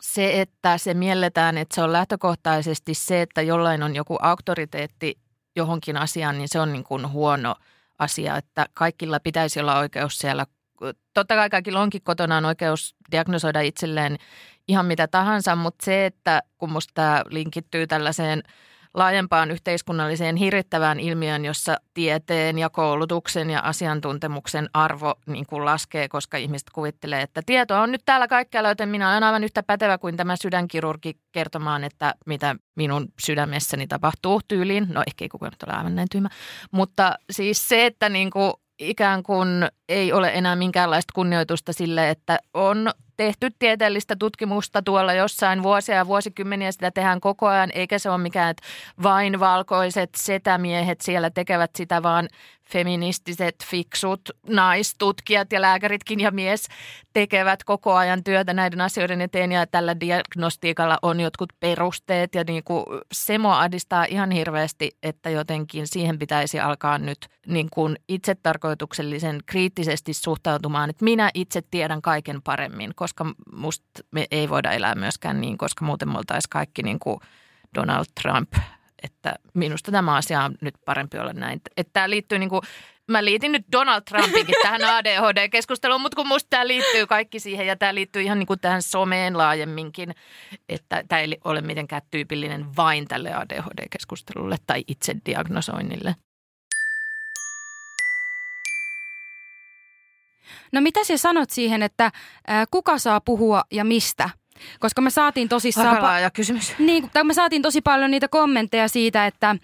se, että se mielletään, että se on lähtökohtaisesti se, että jollain on joku auktoriteetti johonkin asiaan, niin se on niin kuin huono asia, että kaikilla pitäisi olla oikeus siellä. Totta kai kaikilla onkin kotonaan oikeus diagnosoida itselleen ihan mitä tahansa, mutta se, että kun musta linkittyy tällaiseen – laajempaan yhteiskunnalliseen hirvittävään ilmiön, jossa tieteen ja koulutuksen ja asiantuntemuksen arvo niin kuin laskee, koska ihmiset kuvittelee, että tietoa on nyt täällä kaikkialla, joten minä olen aivan yhtä pätevä kuin tämä sydänkirurgi kertomaan, että mitä minun sydämessäni tapahtuu tyyliin. No ehkä ei kukaan ole aivan näin tyhmä. Mutta siis se, että niin kuin ikään kuin ei ole enää minkäänlaista kunnioitusta sille, että on tehty tieteellistä tutkimusta tuolla jossain vuosia ja vuosikymmeniä sitä tehdään koko ajan, eikä se ole mikään, että vain valkoiset setämiehet siellä tekevät sitä, vaan feministiset, fiksut naistutkijat ja lääkäritkin ja mies tekevät koko ajan työtä näiden asioiden eteen. Ja tällä diagnostiikalla on jotkut perusteet ja niin kuin se mua ahdistaa ihan hirveästi, että jotenkin siihen pitäisi alkaa nyt niin kuin itsetarkoituksellisen kriittisesti suhtautumaan, että minä itse tiedän kaiken paremmin, koska musta me ei voida elää myöskään niin, koska muuten me oltaisiin kaikki niin kuin Donald Trump – että minusta tämä asia on nyt parempi olla näin. Että tämä liittyy niin kuin, mä liitin nyt Donald Trumpinkin tähän ADHD-keskusteluun, mutta kun musta tämä liittyy kaikki siihen ja tämä liittyy ihan niin kuin tähän someen laajemminkin, että tämä ei ole mitenkään tyypillinen vain tälle ADHD-keskustelulle tai itse diagnosoinnille. No mitä sä sanot siihen, että kuka saa puhua ja mistä? Koska me saatiin tosissaan... Aika laaja kysymys. Niin, me saatiin tosi paljon niitä kommentteja siitä, että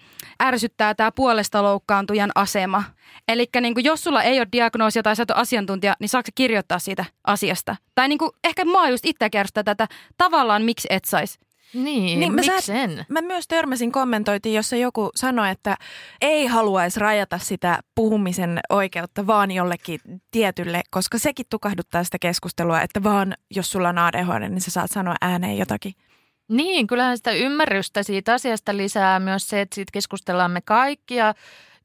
ärsyttää tämä puolesta loukkaantujan asema. Eli niin jos sulla ei ole diagnoosia tai sä et ole asiantuntija, niin saako kirjoittaa siitä asiasta? Tai niin kuin, ehkä mua just itse tätä, tavallaan miksi et saisi. Niin, niin mä, sen? mä myös törmäsin kommentoitiin, jossa joku sanoi, että ei haluaisi rajata sitä puhumisen oikeutta vaan jollekin tietylle, koska sekin tukahduttaa sitä keskustelua, että vaan jos sulla on ADHD, niin sä saat sanoa ääneen jotakin. Niin, kyllähän sitä ymmärrystä siitä asiasta lisää myös se, että siitä keskustellaan me kaikki ja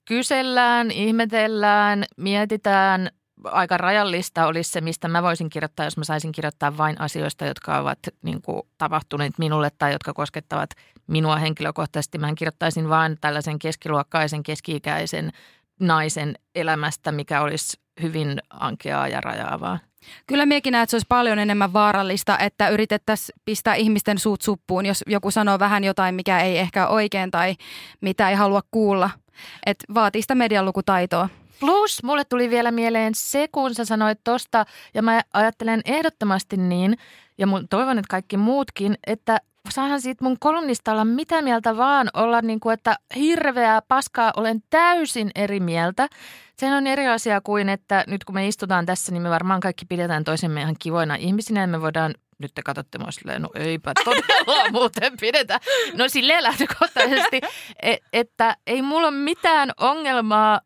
kysellään, ihmetellään, mietitään, aika rajallista olisi se, mistä mä voisin kirjoittaa, jos mä saisin kirjoittaa vain asioista, jotka ovat niin kuin, tapahtuneet minulle tai jotka koskettavat minua henkilökohtaisesti. Mä kirjoittaisin vain tällaisen keskiluokkaisen, keski-ikäisen naisen elämästä, mikä olisi hyvin ankeaa ja rajaavaa. Kyllä miekin näen, että se olisi paljon enemmän vaarallista, että yritettäisiin pistää ihmisten suut suppuun, jos joku sanoo vähän jotain, mikä ei ehkä ole oikein tai mitä ei halua kuulla – Et vaatii sitä medialukutaitoa. Plus, mulle tuli vielä mieleen se, kun sä sanoit tosta, ja mä ajattelen ehdottomasti niin, ja mun, toivon, että kaikki muutkin, että saahan siitä mun kolumnista olla mitä mieltä vaan, olla niin kuin, että hirveää paskaa, olen täysin eri mieltä. Sehän on eri asia kuin, että nyt kun me istutaan tässä, niin me varmaan kaikki pidetään toisemme ihan kivoina ihmisinä ja me voidaan nyt te katsotte mua silleen, no eipä todella muuten pidetä. No silleen lähtökohtaisesti, e- että ei mulla ole mitään ongelmaa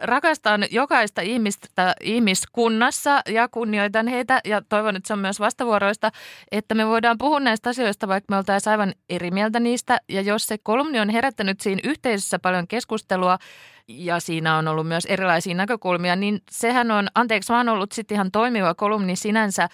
rakastan jokaista ihmistä ihmiskunnassa ja kunnioitan heitä ja toivon, että se on myös vastavuoroista, että me voidaan puhua näistä asioista, vaikka me oltaisiin aivan eri mieltä niistä. Ja jos se kolumni on herättänyt siinä yhteisössä paljon keskustelua ja siinä on ollut myös erilaisia näkökulmia, niin sehän on, anteeksi, oon ollut sitten ihan toimiva kolumni sinänsä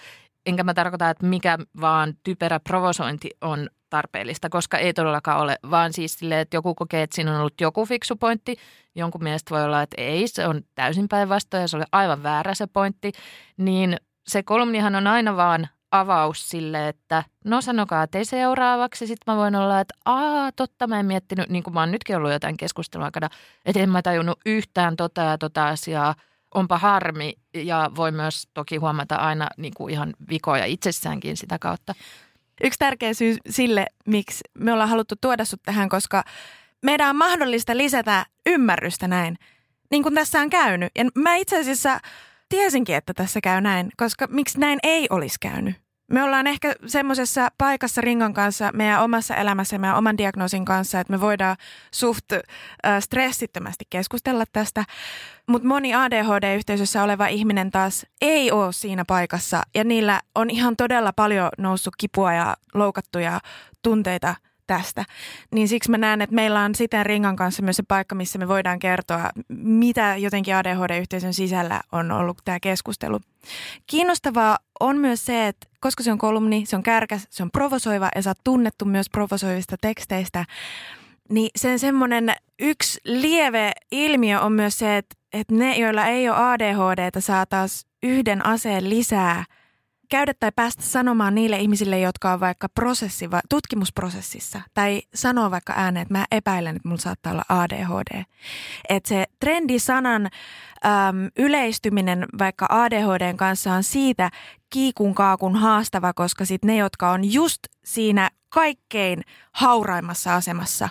enkä mä tarkoita, että mikä vaan typerä provosointi on tarpeellista, koska ei todellakaan ole, vaan siis silleen, että joku kokee, että siinä on ollut joku fiksu pointti, jonkun mielestä voi olla, että ei, se on täysin päinvastoin ja se oli aivan väärä se pointti, niin se kolumnihan on aina vaan avaus sille, että no sanokaa te seuraavaksi. Sitten mä voin olla, että aa, totta mä en miettinyt, niin kuin mä oon nytkin ollut jotain keskustelua aikana, että en mä tajunnut yhtään tota ja tota asiaa – onpa harmi ja voi myös toki huomata aina niin kuin ihan vikoja itsessäänkin sitä kautta. Yksi tärkeä syy sille, miksi me ollaan haluttu tuoda sut tähän, koska meidän on mahdollista lisätä ymmärrystä näin, niin kuin tässä on käynyt. Ja mä itse asiassa tiesinkin, että tässä käy näin, koska miksi näin ei olisi käynyt. Me ollaan ehkä semmoisessa paikassa Ringon kanssa meidän omassa elämässä, meidän oman diagnoosin kanssa, että me voidaan suht äh, stressittömästi keskustella tästä. Mutta moni ADHD-yhteisössä oleva ihminen taas ei ole siinä paikassa ja niillä on ihan todella paljon noussut kipua ja loukattuja tunteita tästä. Niin siksi mä näen, että meillä on siten Ringan kanssa myös se paikka, missä me voidaan kertoa, mitä jotenkin ADHD-yhteisön sisällä on ollut tämä keskustelu. Kiinnostavaa on myös se, että koska se on kolumni, se on kärkäs, se on provosoiva ja sä oot tunnettu myös provosoivista teksteistä, niin sen semmoinen yksi lieve ilmiö on myös se, että, että ne, joilla ei ole ADHD, saa taas yhden aseen lisää – käydä tai päästä sanomaan niille ihmisille, jotka on vaikka prosessi, tutkimusprosessissa tai sanoo vaikka ääneen, että mä epäilen, että mulla saattaa olla ADHD. Että se trendisanan äm, yleistyminen vaikka ADHDn kanssa on siitä kiikun kaakun haastava, koska sit ne, jotka on just siinä kaikkein hauraimmassa asemassa,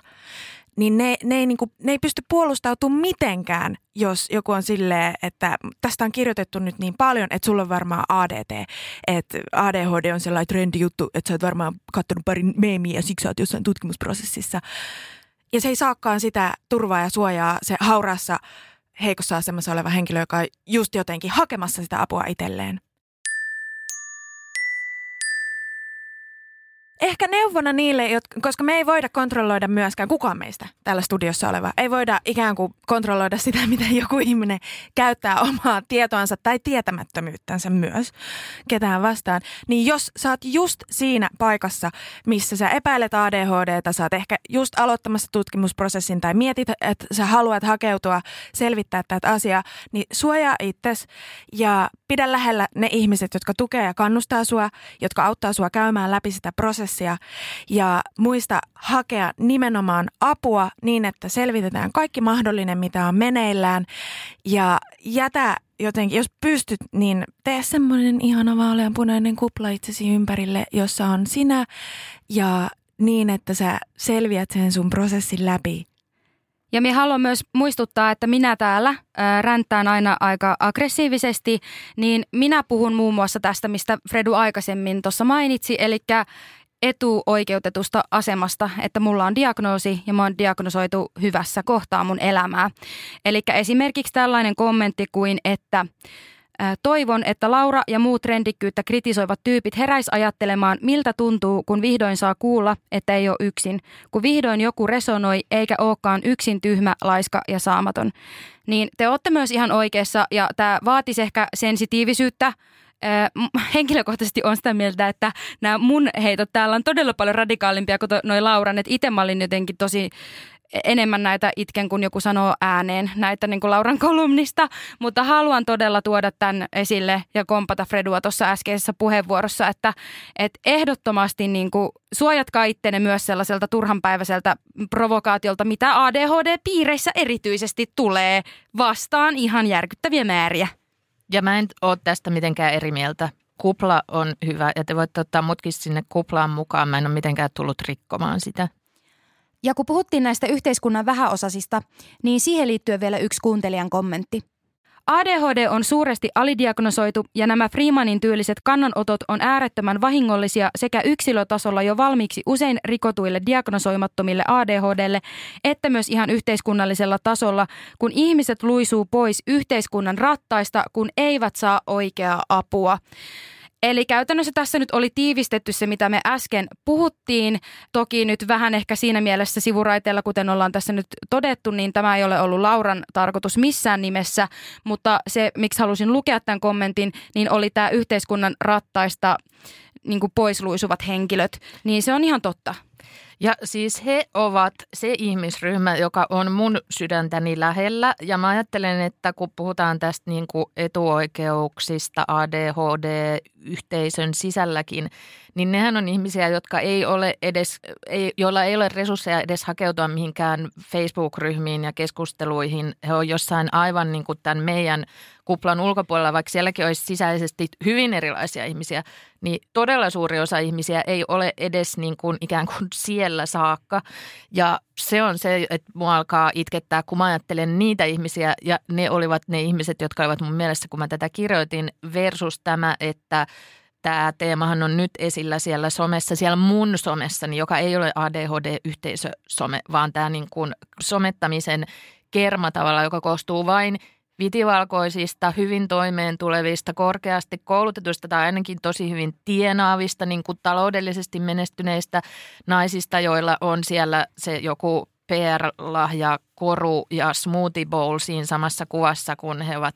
niin ne, ne, ei, niin kuin, ne ei pysty puolustautumaan mitenkään, jos joku on silleen, että tästä on kirjoitettu nyt niin paljon, että sulla on varmaan ADT, että ADHD on sellainen trendi juttu, että sä oot varmaan katsonut pari meemiä ja siksi sä oot jossain tutkimusprosessissa. Ja se ei saakaan sitä turvaa ja suojaa se haurassa heikossa asemassa oleva henkilö, joka on just jotenkin hakemassa sitä apua itselleen. Ehkä neuvona niille, jotka, koska me ei voida kontrolloida myöskään kukaan meistä täällä studiossa oleva. Ei voida ikään kuin kontrolloida sitä, miten joku ihminen käyttää omaa tietoansa tai tietämättömyyttänsä myös ketään vastaan. Niin jos sä oot just siinä paikassa, missä sä epäilet ADHDta, sä oot ehkä just aloittamassa tutkimusprosessin tai mietit, että sä haluat hakeutua selvittää tätä asiaa, niin suojaa itses ja pidä lähellä ne ihmiset, jotka tukee ja kannustaa sua, jotka auttaa sua käymään läpi sitä prosessia ja muista hakea nimenomaan apua niin, että selvitetään kaikki mahdollinen, mitä on meneillään. Ja jätä jotenkin, jos pystyt, niin tee semmoinen ihana vaaleanpunainen kupla itsesi ympärille, jossa on sinä. Ja niin, että sä selviät sen sun prosessin läpi. Ja minä haluan myös muistuttaa, että minä täällä ää, ränttään aina aika aggressiivisesti, niin minä puhun muun muassa tästä, mistä Fredu aikaisemmin tuossa mainitsi, eli etuoikeutetusta asemasta, että mulla on diagnoosi ja mä oon diagnosoitu hyvässä kohtaa mun elämää. Eli esimerkiksi tällainen kommentti kuin, että Toivon, että Laura ja muut trendikkyyttä kritisoivat tyypit heräis ajattelemaan, miltä tuntuu, kun vihdoin saa kuulla, että ei ole yksin. Kun vihdoin joku resonoi, eikä olekaan yksin tyhmä, laiska ja saamaton. Niin te olette myös ihan oikeassa ja tämä vaatisi ehkä sensitiivisyyttä, henkilökohtaisesti on sitä mieltä, että nämä mun heitot täällä on todella paljon radikaalimpia kuin noin Lauran. Että itse mä olin jotenkin tosi enemmän näitä itken, kun joku sanoo ääneen näitä niin kuin Lauran kolumnista, mutta haluan todella tuoda tämän esille ja kompata Fredua tuossa äskeisessä puheenvuorossa, että, että ehdottomasti niin kuin suojatkaa ittenne myös sellaiselta turhanpäiväiseltä provokaatiolta, mitä ADHD-piireissä erityisesti tulee vastaan ihan järkyttäviä määriä. Ja mä en ole tästä mitenkään eri mieltä. Kupla on hyvä ja te voitte ottaa mutkin sinne kuplaan mukaan. Mä en ole mitenkään tullut rikkomaan sitä. Ja kun puhuttiin näistä yhteiskunnan vähäosasista, niin siihen liittyy vielä yksi kuuntelijan kommentti. ADHD on suuresti alidiagnosoitu ja nämä Freemanin tyyliset kannanotot on äärettömän vahingollisia sekä yksilötasolla jo valmiiksi usein rikotuille diagnosoimattomille ADHDlle, että myös ihan yhteiskunnallisella tasolla, kun ihmiset luisuu pois yhteiskunnan rattaista, kun eivät saa oikeaa apua. Eli käytännössä tässä nyt oli tiivistetty se, mitä me äsken puhuttiin. Toki nyt vähän ehkä siinä mielessä sivuraiteella, kuten ollaan tässä nyt todettu, niin tämä ei ole ollut Lauran tarkoitus missään nimessä. Mutta se, miksi halusin lukea tämän kommentin, niin oli tämä yhteiskunnan rattaista niin poisluisuvat henkilöt. Niin se on ihan totta. Ja siis he ovat se ihmisryhmä, joka on mun sydäntäni lähellä. Ja mä ajattelen, että kun puhutaan tästä niin kuin etuoikeuksista ADHD-yhteisön sisälläkin, niin nehän on ihmisiä, jotka ei ole edes, ei, joilla ei ole resursseja edes hakeutua mihinkään Facebook-ryhmiin ja keskusteluihin. He on jossain aivan niin kuin tämän meidän kuplan ulkopuolella, vaikka sielläkin olisi sisäisesti hyvin erilaisia ihmisiä, niin todella suuri osa ihmisiä ei ole edes niin kuin ikään kuin siellä saakka. Ja se on se, että mua alkaa itkettää, kun mä ajattelen niitä ihmisiä, ja ne olivat ne ihmiset, jotka olivat mun mielestä, kun mä tätä kirjoitin, versus tämä, että tämä teemahan on nyt esillä siellä somessa, siellä mun somessani, joka ei ole ADHD-yhteisösome, vaan tämä niin kuin somettamisen kerma tavalla, joka koostuu vain vitivalkoisista, hyvin toimeen tulevista, korkeasti koulutetuista tai ainakin tosi hyvin tienaavista, niin kuin taloudellisesti menestyneistä naisista, joilla on siellä se joku PR-lahja, koru ja smoothie bowl siinä samassa kuvassa, kun he ovat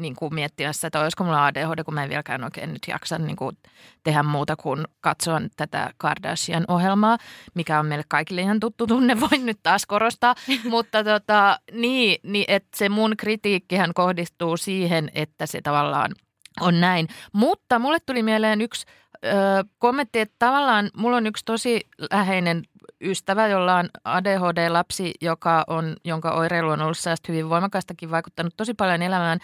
niin kuin miettimässä, että olisiko mulla ADHD, kun mä en vieläkään oikein nyt jaksa niin kuin tehdä muuta kuin katsoa tätä Kardashian-ohjelmaa, mikä on meille kaikille ihan tuttu tunne, voin nyt taas korostaa. Mutta tota, niin, niin että se mun kritiikkihän kohdistuu siihen, että se tavallaan on näin. Mutta mulle tuli mieleen yksi ö, kommentti, että tavallaan mulla on yksi tosi läheinen ystävä, jolla on ADHD-lapsi, joka on, jonka oireilu on ollut säästä hyvin voimakastakin vaikuttanut tosi paljon elämään.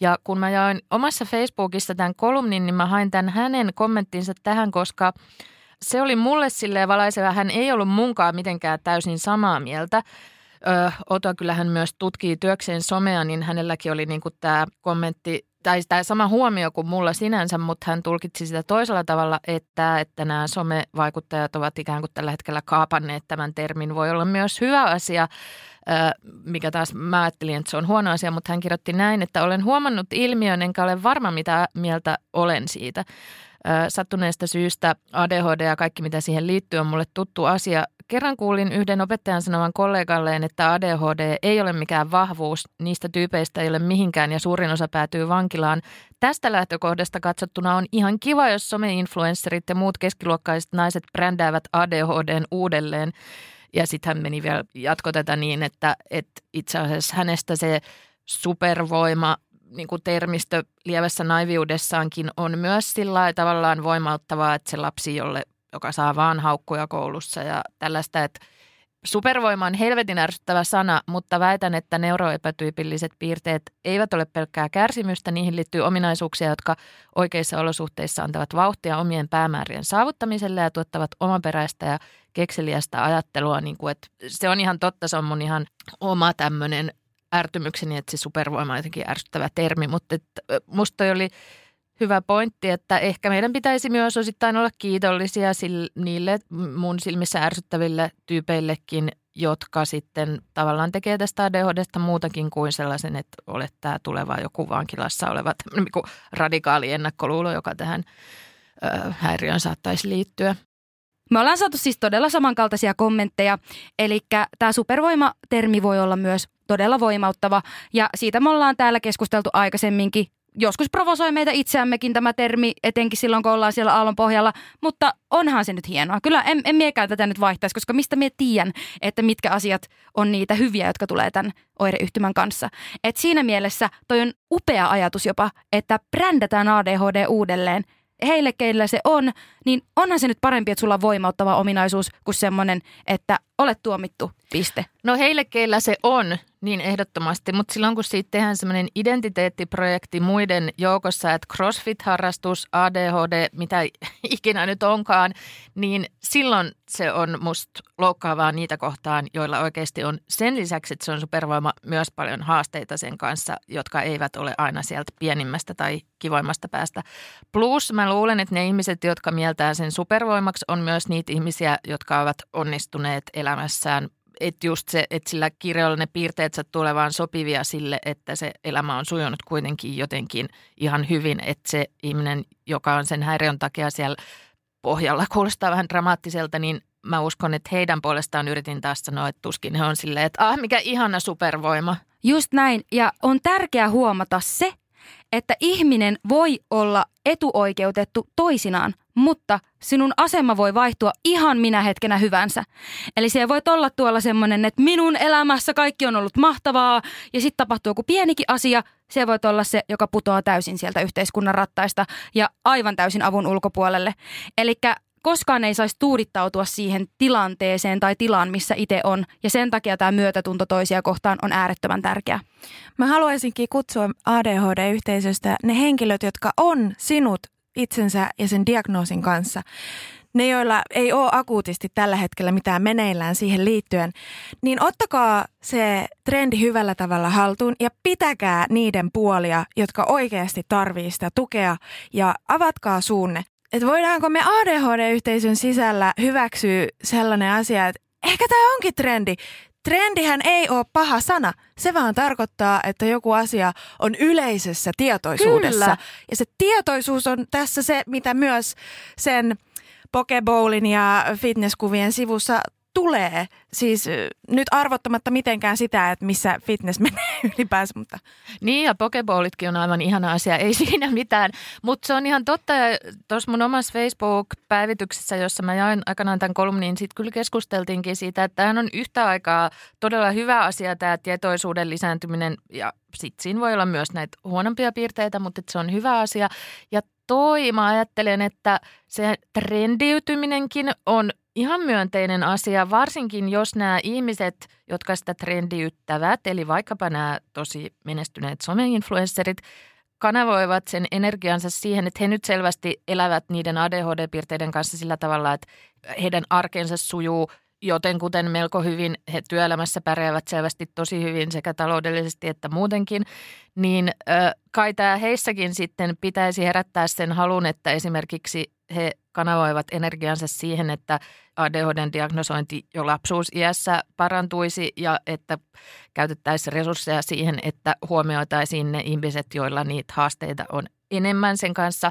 Ja kun mä jaoin omassa Facebookissa tämän kolumnin, niin mä hain tämän hänen kommenttinsa tähän, koska se oli mulle silleen valaiseva. Hän ei ollut munkaan mitenkään täysin samaa mieltä. Ö, Oto kyllähän myös tutkii työkseen somea, niin hänelläkin oli niin kuin tämä kommentti tai tämä sama huomio kuin mulla sinänsä, mutta hän tulkitsi sitä toisella tavalla, että, että nämä somevaikuttajat ovat ikään kuin tällä hetkellä kaapanneet tämän termin. Voi olla myös hyvä asia, mikä taas mä ajattelin, että se on huono asia, mutta hän kirjoitti näin, että olen huomannut ilmiön, enkä ole varma, mitä mieltä olen siitä. Sattuneesta syystä ADHD ja kaikki, mitä siihen liittyy, on mulle tuttu asia. Kerran kuulin yhden opettajan sanovan kollegalleen, että ADHD ei ole mikään vahvuus, niistä tyypeistä ei ole mihinkään ja suurin osa päätyy vankilaan. Tästä lähtökohdasta katsottuna on ihan kiva, jos some-influencerit ja muut keskiluokkaiset naiset brändäävät ADHDn uudelleen. Ja sitten hän meni vielä jatko tätä niin, että, että itse asiassa hänestä se supervoima niin kuin termistö lievässä naiviudessaankin on myös sillä tavallaan voimauttavaa, että se lapsi, jolle, joka saa vaan haukkuja koulussa ja tällaista, että Supervoima on helvetin ärsyttävä sana, mutta väitän, että neuroepätyypilliset piirteet eivät ole pelkkää kärsimystä. Niihin liittyy ominaisuuksia, jotka oikeissa olosuhteissa antavat vauhtia omien päämäärien saavuttamiselle ja tuottavat omaperäistä ja kekseliästä ajattelua. Niin kuin, että se on ihan totta, se on mun ihan oma tämmöinen ärtymykseni, että se supervoima on jotenkin ärsyttävä termi, mutta että, musta oli hyvä pointti, että ehkä meidän pitäisi myös osittain olla kiitollisia sille, niille mun silmissä ärsyttäville tyypeillekin, jotka sitten tavallaan tekee tästä ADHDsta muutakin kuin sellaisen, että olet tämä tuleva joku vankilassa oleva niin radikaali ennakkoluulo, joka tähän ö, häiriöön saattaisi liittyä. Me ollaan saatu siis todella samankaltaisia kommentteja, eli tämä supervoima-termi voi olla myös todella voimauttava, ja siitä me ollaan täällä keskusteltu aikaisemminkin joskus provosoi meitä itseämmekin tämä termi, etenkin silloin kun ollaan siellä aallon pohjalla, mutta onhan se nyt hienoa. Kyllä en, en miekään tätä nyt vaihtaisi, koska mistä mie tiedän, että mitkä asiat on niitä hyviä, jotka tulee tämän oireyhtymän kanssa. Et siinä mielessä toi on upea ajatus jopa, että brändätään ADHD uudelleen heille, keillä se on, niin onhan se nyt parempi, että sulla on voimauttava ominaisuus kuin semmoinen, että olet tuomittu, piste. No heille, keillä se on, niin ehdottomasti, mutta silloin kun siitä tehdään semmoinen identiteettiprojekti muiden joukossa, että CrossFit-harrastus, ADHD, mitä ikinä nyt onkaan, niin silloin se on musta loukkaavaa niitä kohtaan, joilla oikeasti on sen lisäksi, että se on supervoima, myös paljon haasteita sen kanssa, jotka eivät ole aina sieltä pienimmästä tai kivoimmasta päästä. Plus mä luulen, että ne ihmiset, jotka mieltää sen supervoimaksi, on myös niitä ihmisiä, jotka ovat onnistuneet elämässään että just se, että sillä kirjalla ne piirteet tulee vaan sopivia sille, että se elämä on sujunut kuitenkin jotenkin ihan hyvin, että se ihminen, joka on sen häiriön takia siellä pohjalla, kuulostaa vähän dramaattiselta, niin mä uskon, että heidän puolestaan yritin taas sanoa, että tuskin he on silleen, että ah, mikä ihana supervoima. Just näin, ja on tärkeää huomata se, että ihminen voi olla etuoikeutettu toisinaan, mutta sinun asema voi vaihtua ihan minä hetkenä hyvänsä. Eli se voi olla tuolla semmoinen, että minun elämässä kaikki on ollut mahtavaa ja sitten tapahtuu joku pienikin asia. Se voi olla se, joka putoaa täysin sieltä yhteiskunnan rattaista ja aivan täysin avun ulkopuolelle. Eli koskaan ei saisi tuudittautua siihen tilanteeseen tai tilaan, missä itse on. Ja sen takia tämä myötätunto toisia kohtaan on äärettömän tärkeä. Mä haluaisinkin kutsua ADHD-yhteisöstä ne henkilöt, jotka on sinut itsensä ja sen diagnoosin kanssa. Ne, joilla ei ole akuutisti tällä hetkellä mitään meneillään siihen liittyen, niin ottakaa se trendi hyvällä tavalla haltuun ja pitäkää niiden puolia, jotka oikeasti tarvii sitä tukea ja avatkaa suunne että voidaanko me ADHD-yhteisön sisällä hyväksyä sellainen asia, että ehkä tämä onkin trendi. Trendihän ei ole paha sana. Se vaan tarkoittaa, että joku asia on yleisessä tietoisuudessa. Kyllä. Ja se tietoisuus on tässä se, mitä myös sen Pokebowlin ja fitnesskuvien sivussa tulee. Siis nyt arvottamatta mitenkään sitä, että missä fitness menee ylipäänsä. Mutta. Niin ja pokeballitkin on aivan ihana asia, ei siinä mitään. Mutta se on ihan totta ja tuossa mun omassa Facebook-päivityksessä, jossa mä jain aikanaan tämän kolumnin, niin sitten kyllä keskusteltiinkin siitä, että tämähän on yhtä aikaa todella hyvä asia tämä tietoisuuden lisääntyminen ja sitten siinä voi olla myös näitä huonompia piirteitä, mutta se on hyvä asia. Ja toi mä ajattelen, että se trendiytyminenkin on ihan myönteinen asia, varsinkin jos nämä ihmiset, jotka sitä trendiyttävät, eli vaikkapa nämä tosi menestyneet some-influencerit, kanavoivat sen energiansa siihen, että he nyt selvästi elävät niiden ADHD-piirteiden kanssa sillä tavalla, että heidän arkensa sujuu joten kuten melko hyvin. He työelämässä pärjäävät selvästi tosi hyvin sekä taloudellisesti että muutenkin, niin äh, kai tämä heissäkin sitten pitäisi herättää sen halun, että esimerkiksi he kanavoivat energiansa siihen, että ADHDn diagnosointi jo lapsuusiässä parantuisi ja että käytettäisiin resursseja siihen, että huomioitaisiin ne ihmiset, joilla niitä haasteita on enemmän sen kanssa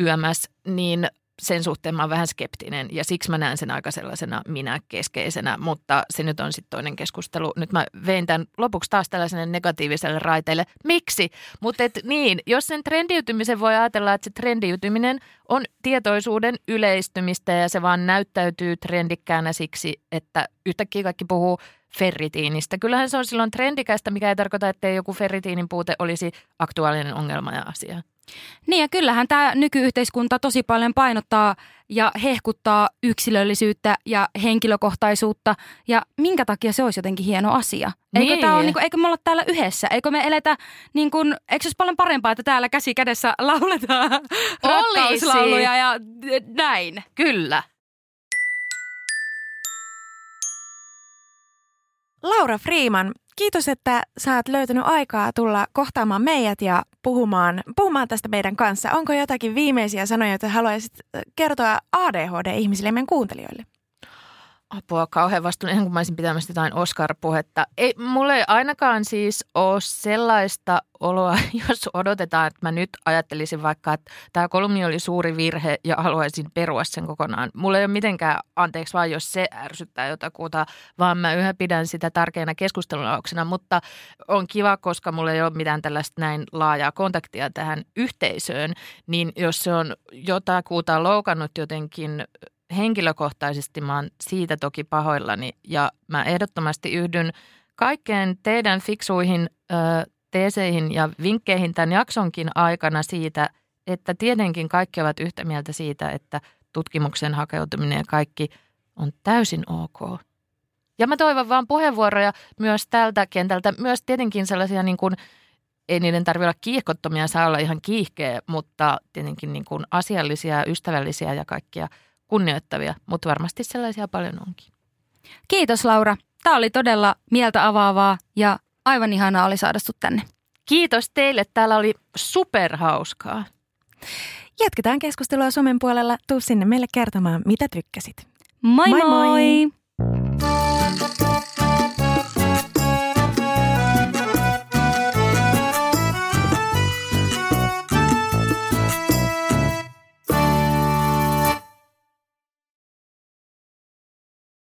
yömässä, niin sen suhteen mä oon vähän skeptinen ja siksi mä näen sen aika sellaisena minä keskeisenä, mutta se nyt on sitten toinen keskustelu. Nyt mä vein tämän lopuksi taas tällaiselle negatiiviselle raiteelle. Miksi? Mutta niin, jos sen trendiytymisen voi ajatella, että se trendiytyminen on tietoisuuden yleistymistä ja se vaan näyttäytyy trendikkäänä siksi, että yhtäkkiä kaikki puhuu ferritiinistä. Kyllähän se on silloin trendikästä, mikä ei tarkoita, että joku ferritiinin puute olisi aktuaalinen ongelma ja asia. Niin ja kyllähän tämä nykyyhteiskunta tosi paljon painottaa ja hehkuttaa yksilöllisyyttä ja henkilökohtaisuutta. Ja minkä takia se olisi jotenkin hieno asia? Eikö, Niin. tää on, niin kuin, eikö me olla täällä yhdessä? Eikö me eletä, niin kuin, eikö se olisi paljon parempaa, että täällä käsi kädessä lauletaan rakkauslauluja ja näin? Kyllä. Laura Freeman, kiitos, että sä oot löytänyt aikaa tulla kohtaamaan meidät ja puhumaan, puhumaan tästä meidän kanssa. Onko jotakin viimeisiä sanoja, joita haluaisit kertoa ADHD-ihmisille meidän kuuntelijoille? Apua kauhean vastuun, kun mä olisin pitämässä jotain Oscar-puhetta. Ei, mulle ei ainakaan siis ole sellaista oloa, jos odotetaan, että mä nyt ajattelisin vaikka, että tämä kolumni oli suuri virhe ja haluaisin perua sen kokonaan. Mulla ei ole mitenkään, anteeksi vaan, jos se ärsyttää jotakuta, vaan mä yhä pidän sitä tärkeänä keskustelunauksena, mutta on kiva, koska mulla ei ole mitään tällaista näin laajaa kontaktia tähän yhteisöön, niin jos se on jotakuta loukannut jotenkin henkilökohtaisesti mä oon siitä toki pahoillani ja mä ehdottomasti yhdyn kaikkeen teidän fiksuihin ö, teeseihin ja vinkkeihin tämän jaksonkin aikana siitä, että tietenkin kaikki ovat yhtä mieltä siitä, että tutkimuksen hakeutuminen ja kaikki on täysin ok. Ja mä toivon vaan puheenvuoroja myös tältä kentältä, myös tietenkin sellaisia niin kuin, ei niiden tarvitse olla kiihkottomia, saa olla ihan kiihkeä, mutta tietenkin niin kuin asiallisia, ystävällisiä ja kaikkia – kunnioittavia, mutta varmasti sellaisia paljon onkin. Kiitos Laura. Tämä oli todella mieltä avaavaa ja aivan ihanaa oli saada sut tänne. Kiitos teille. Täällä oli superhauskaa. Jatketaan keskustelua somen puolella. Tuu sinne meille kertomaan, mitä tykkäsit. Moi moi! moi. moi.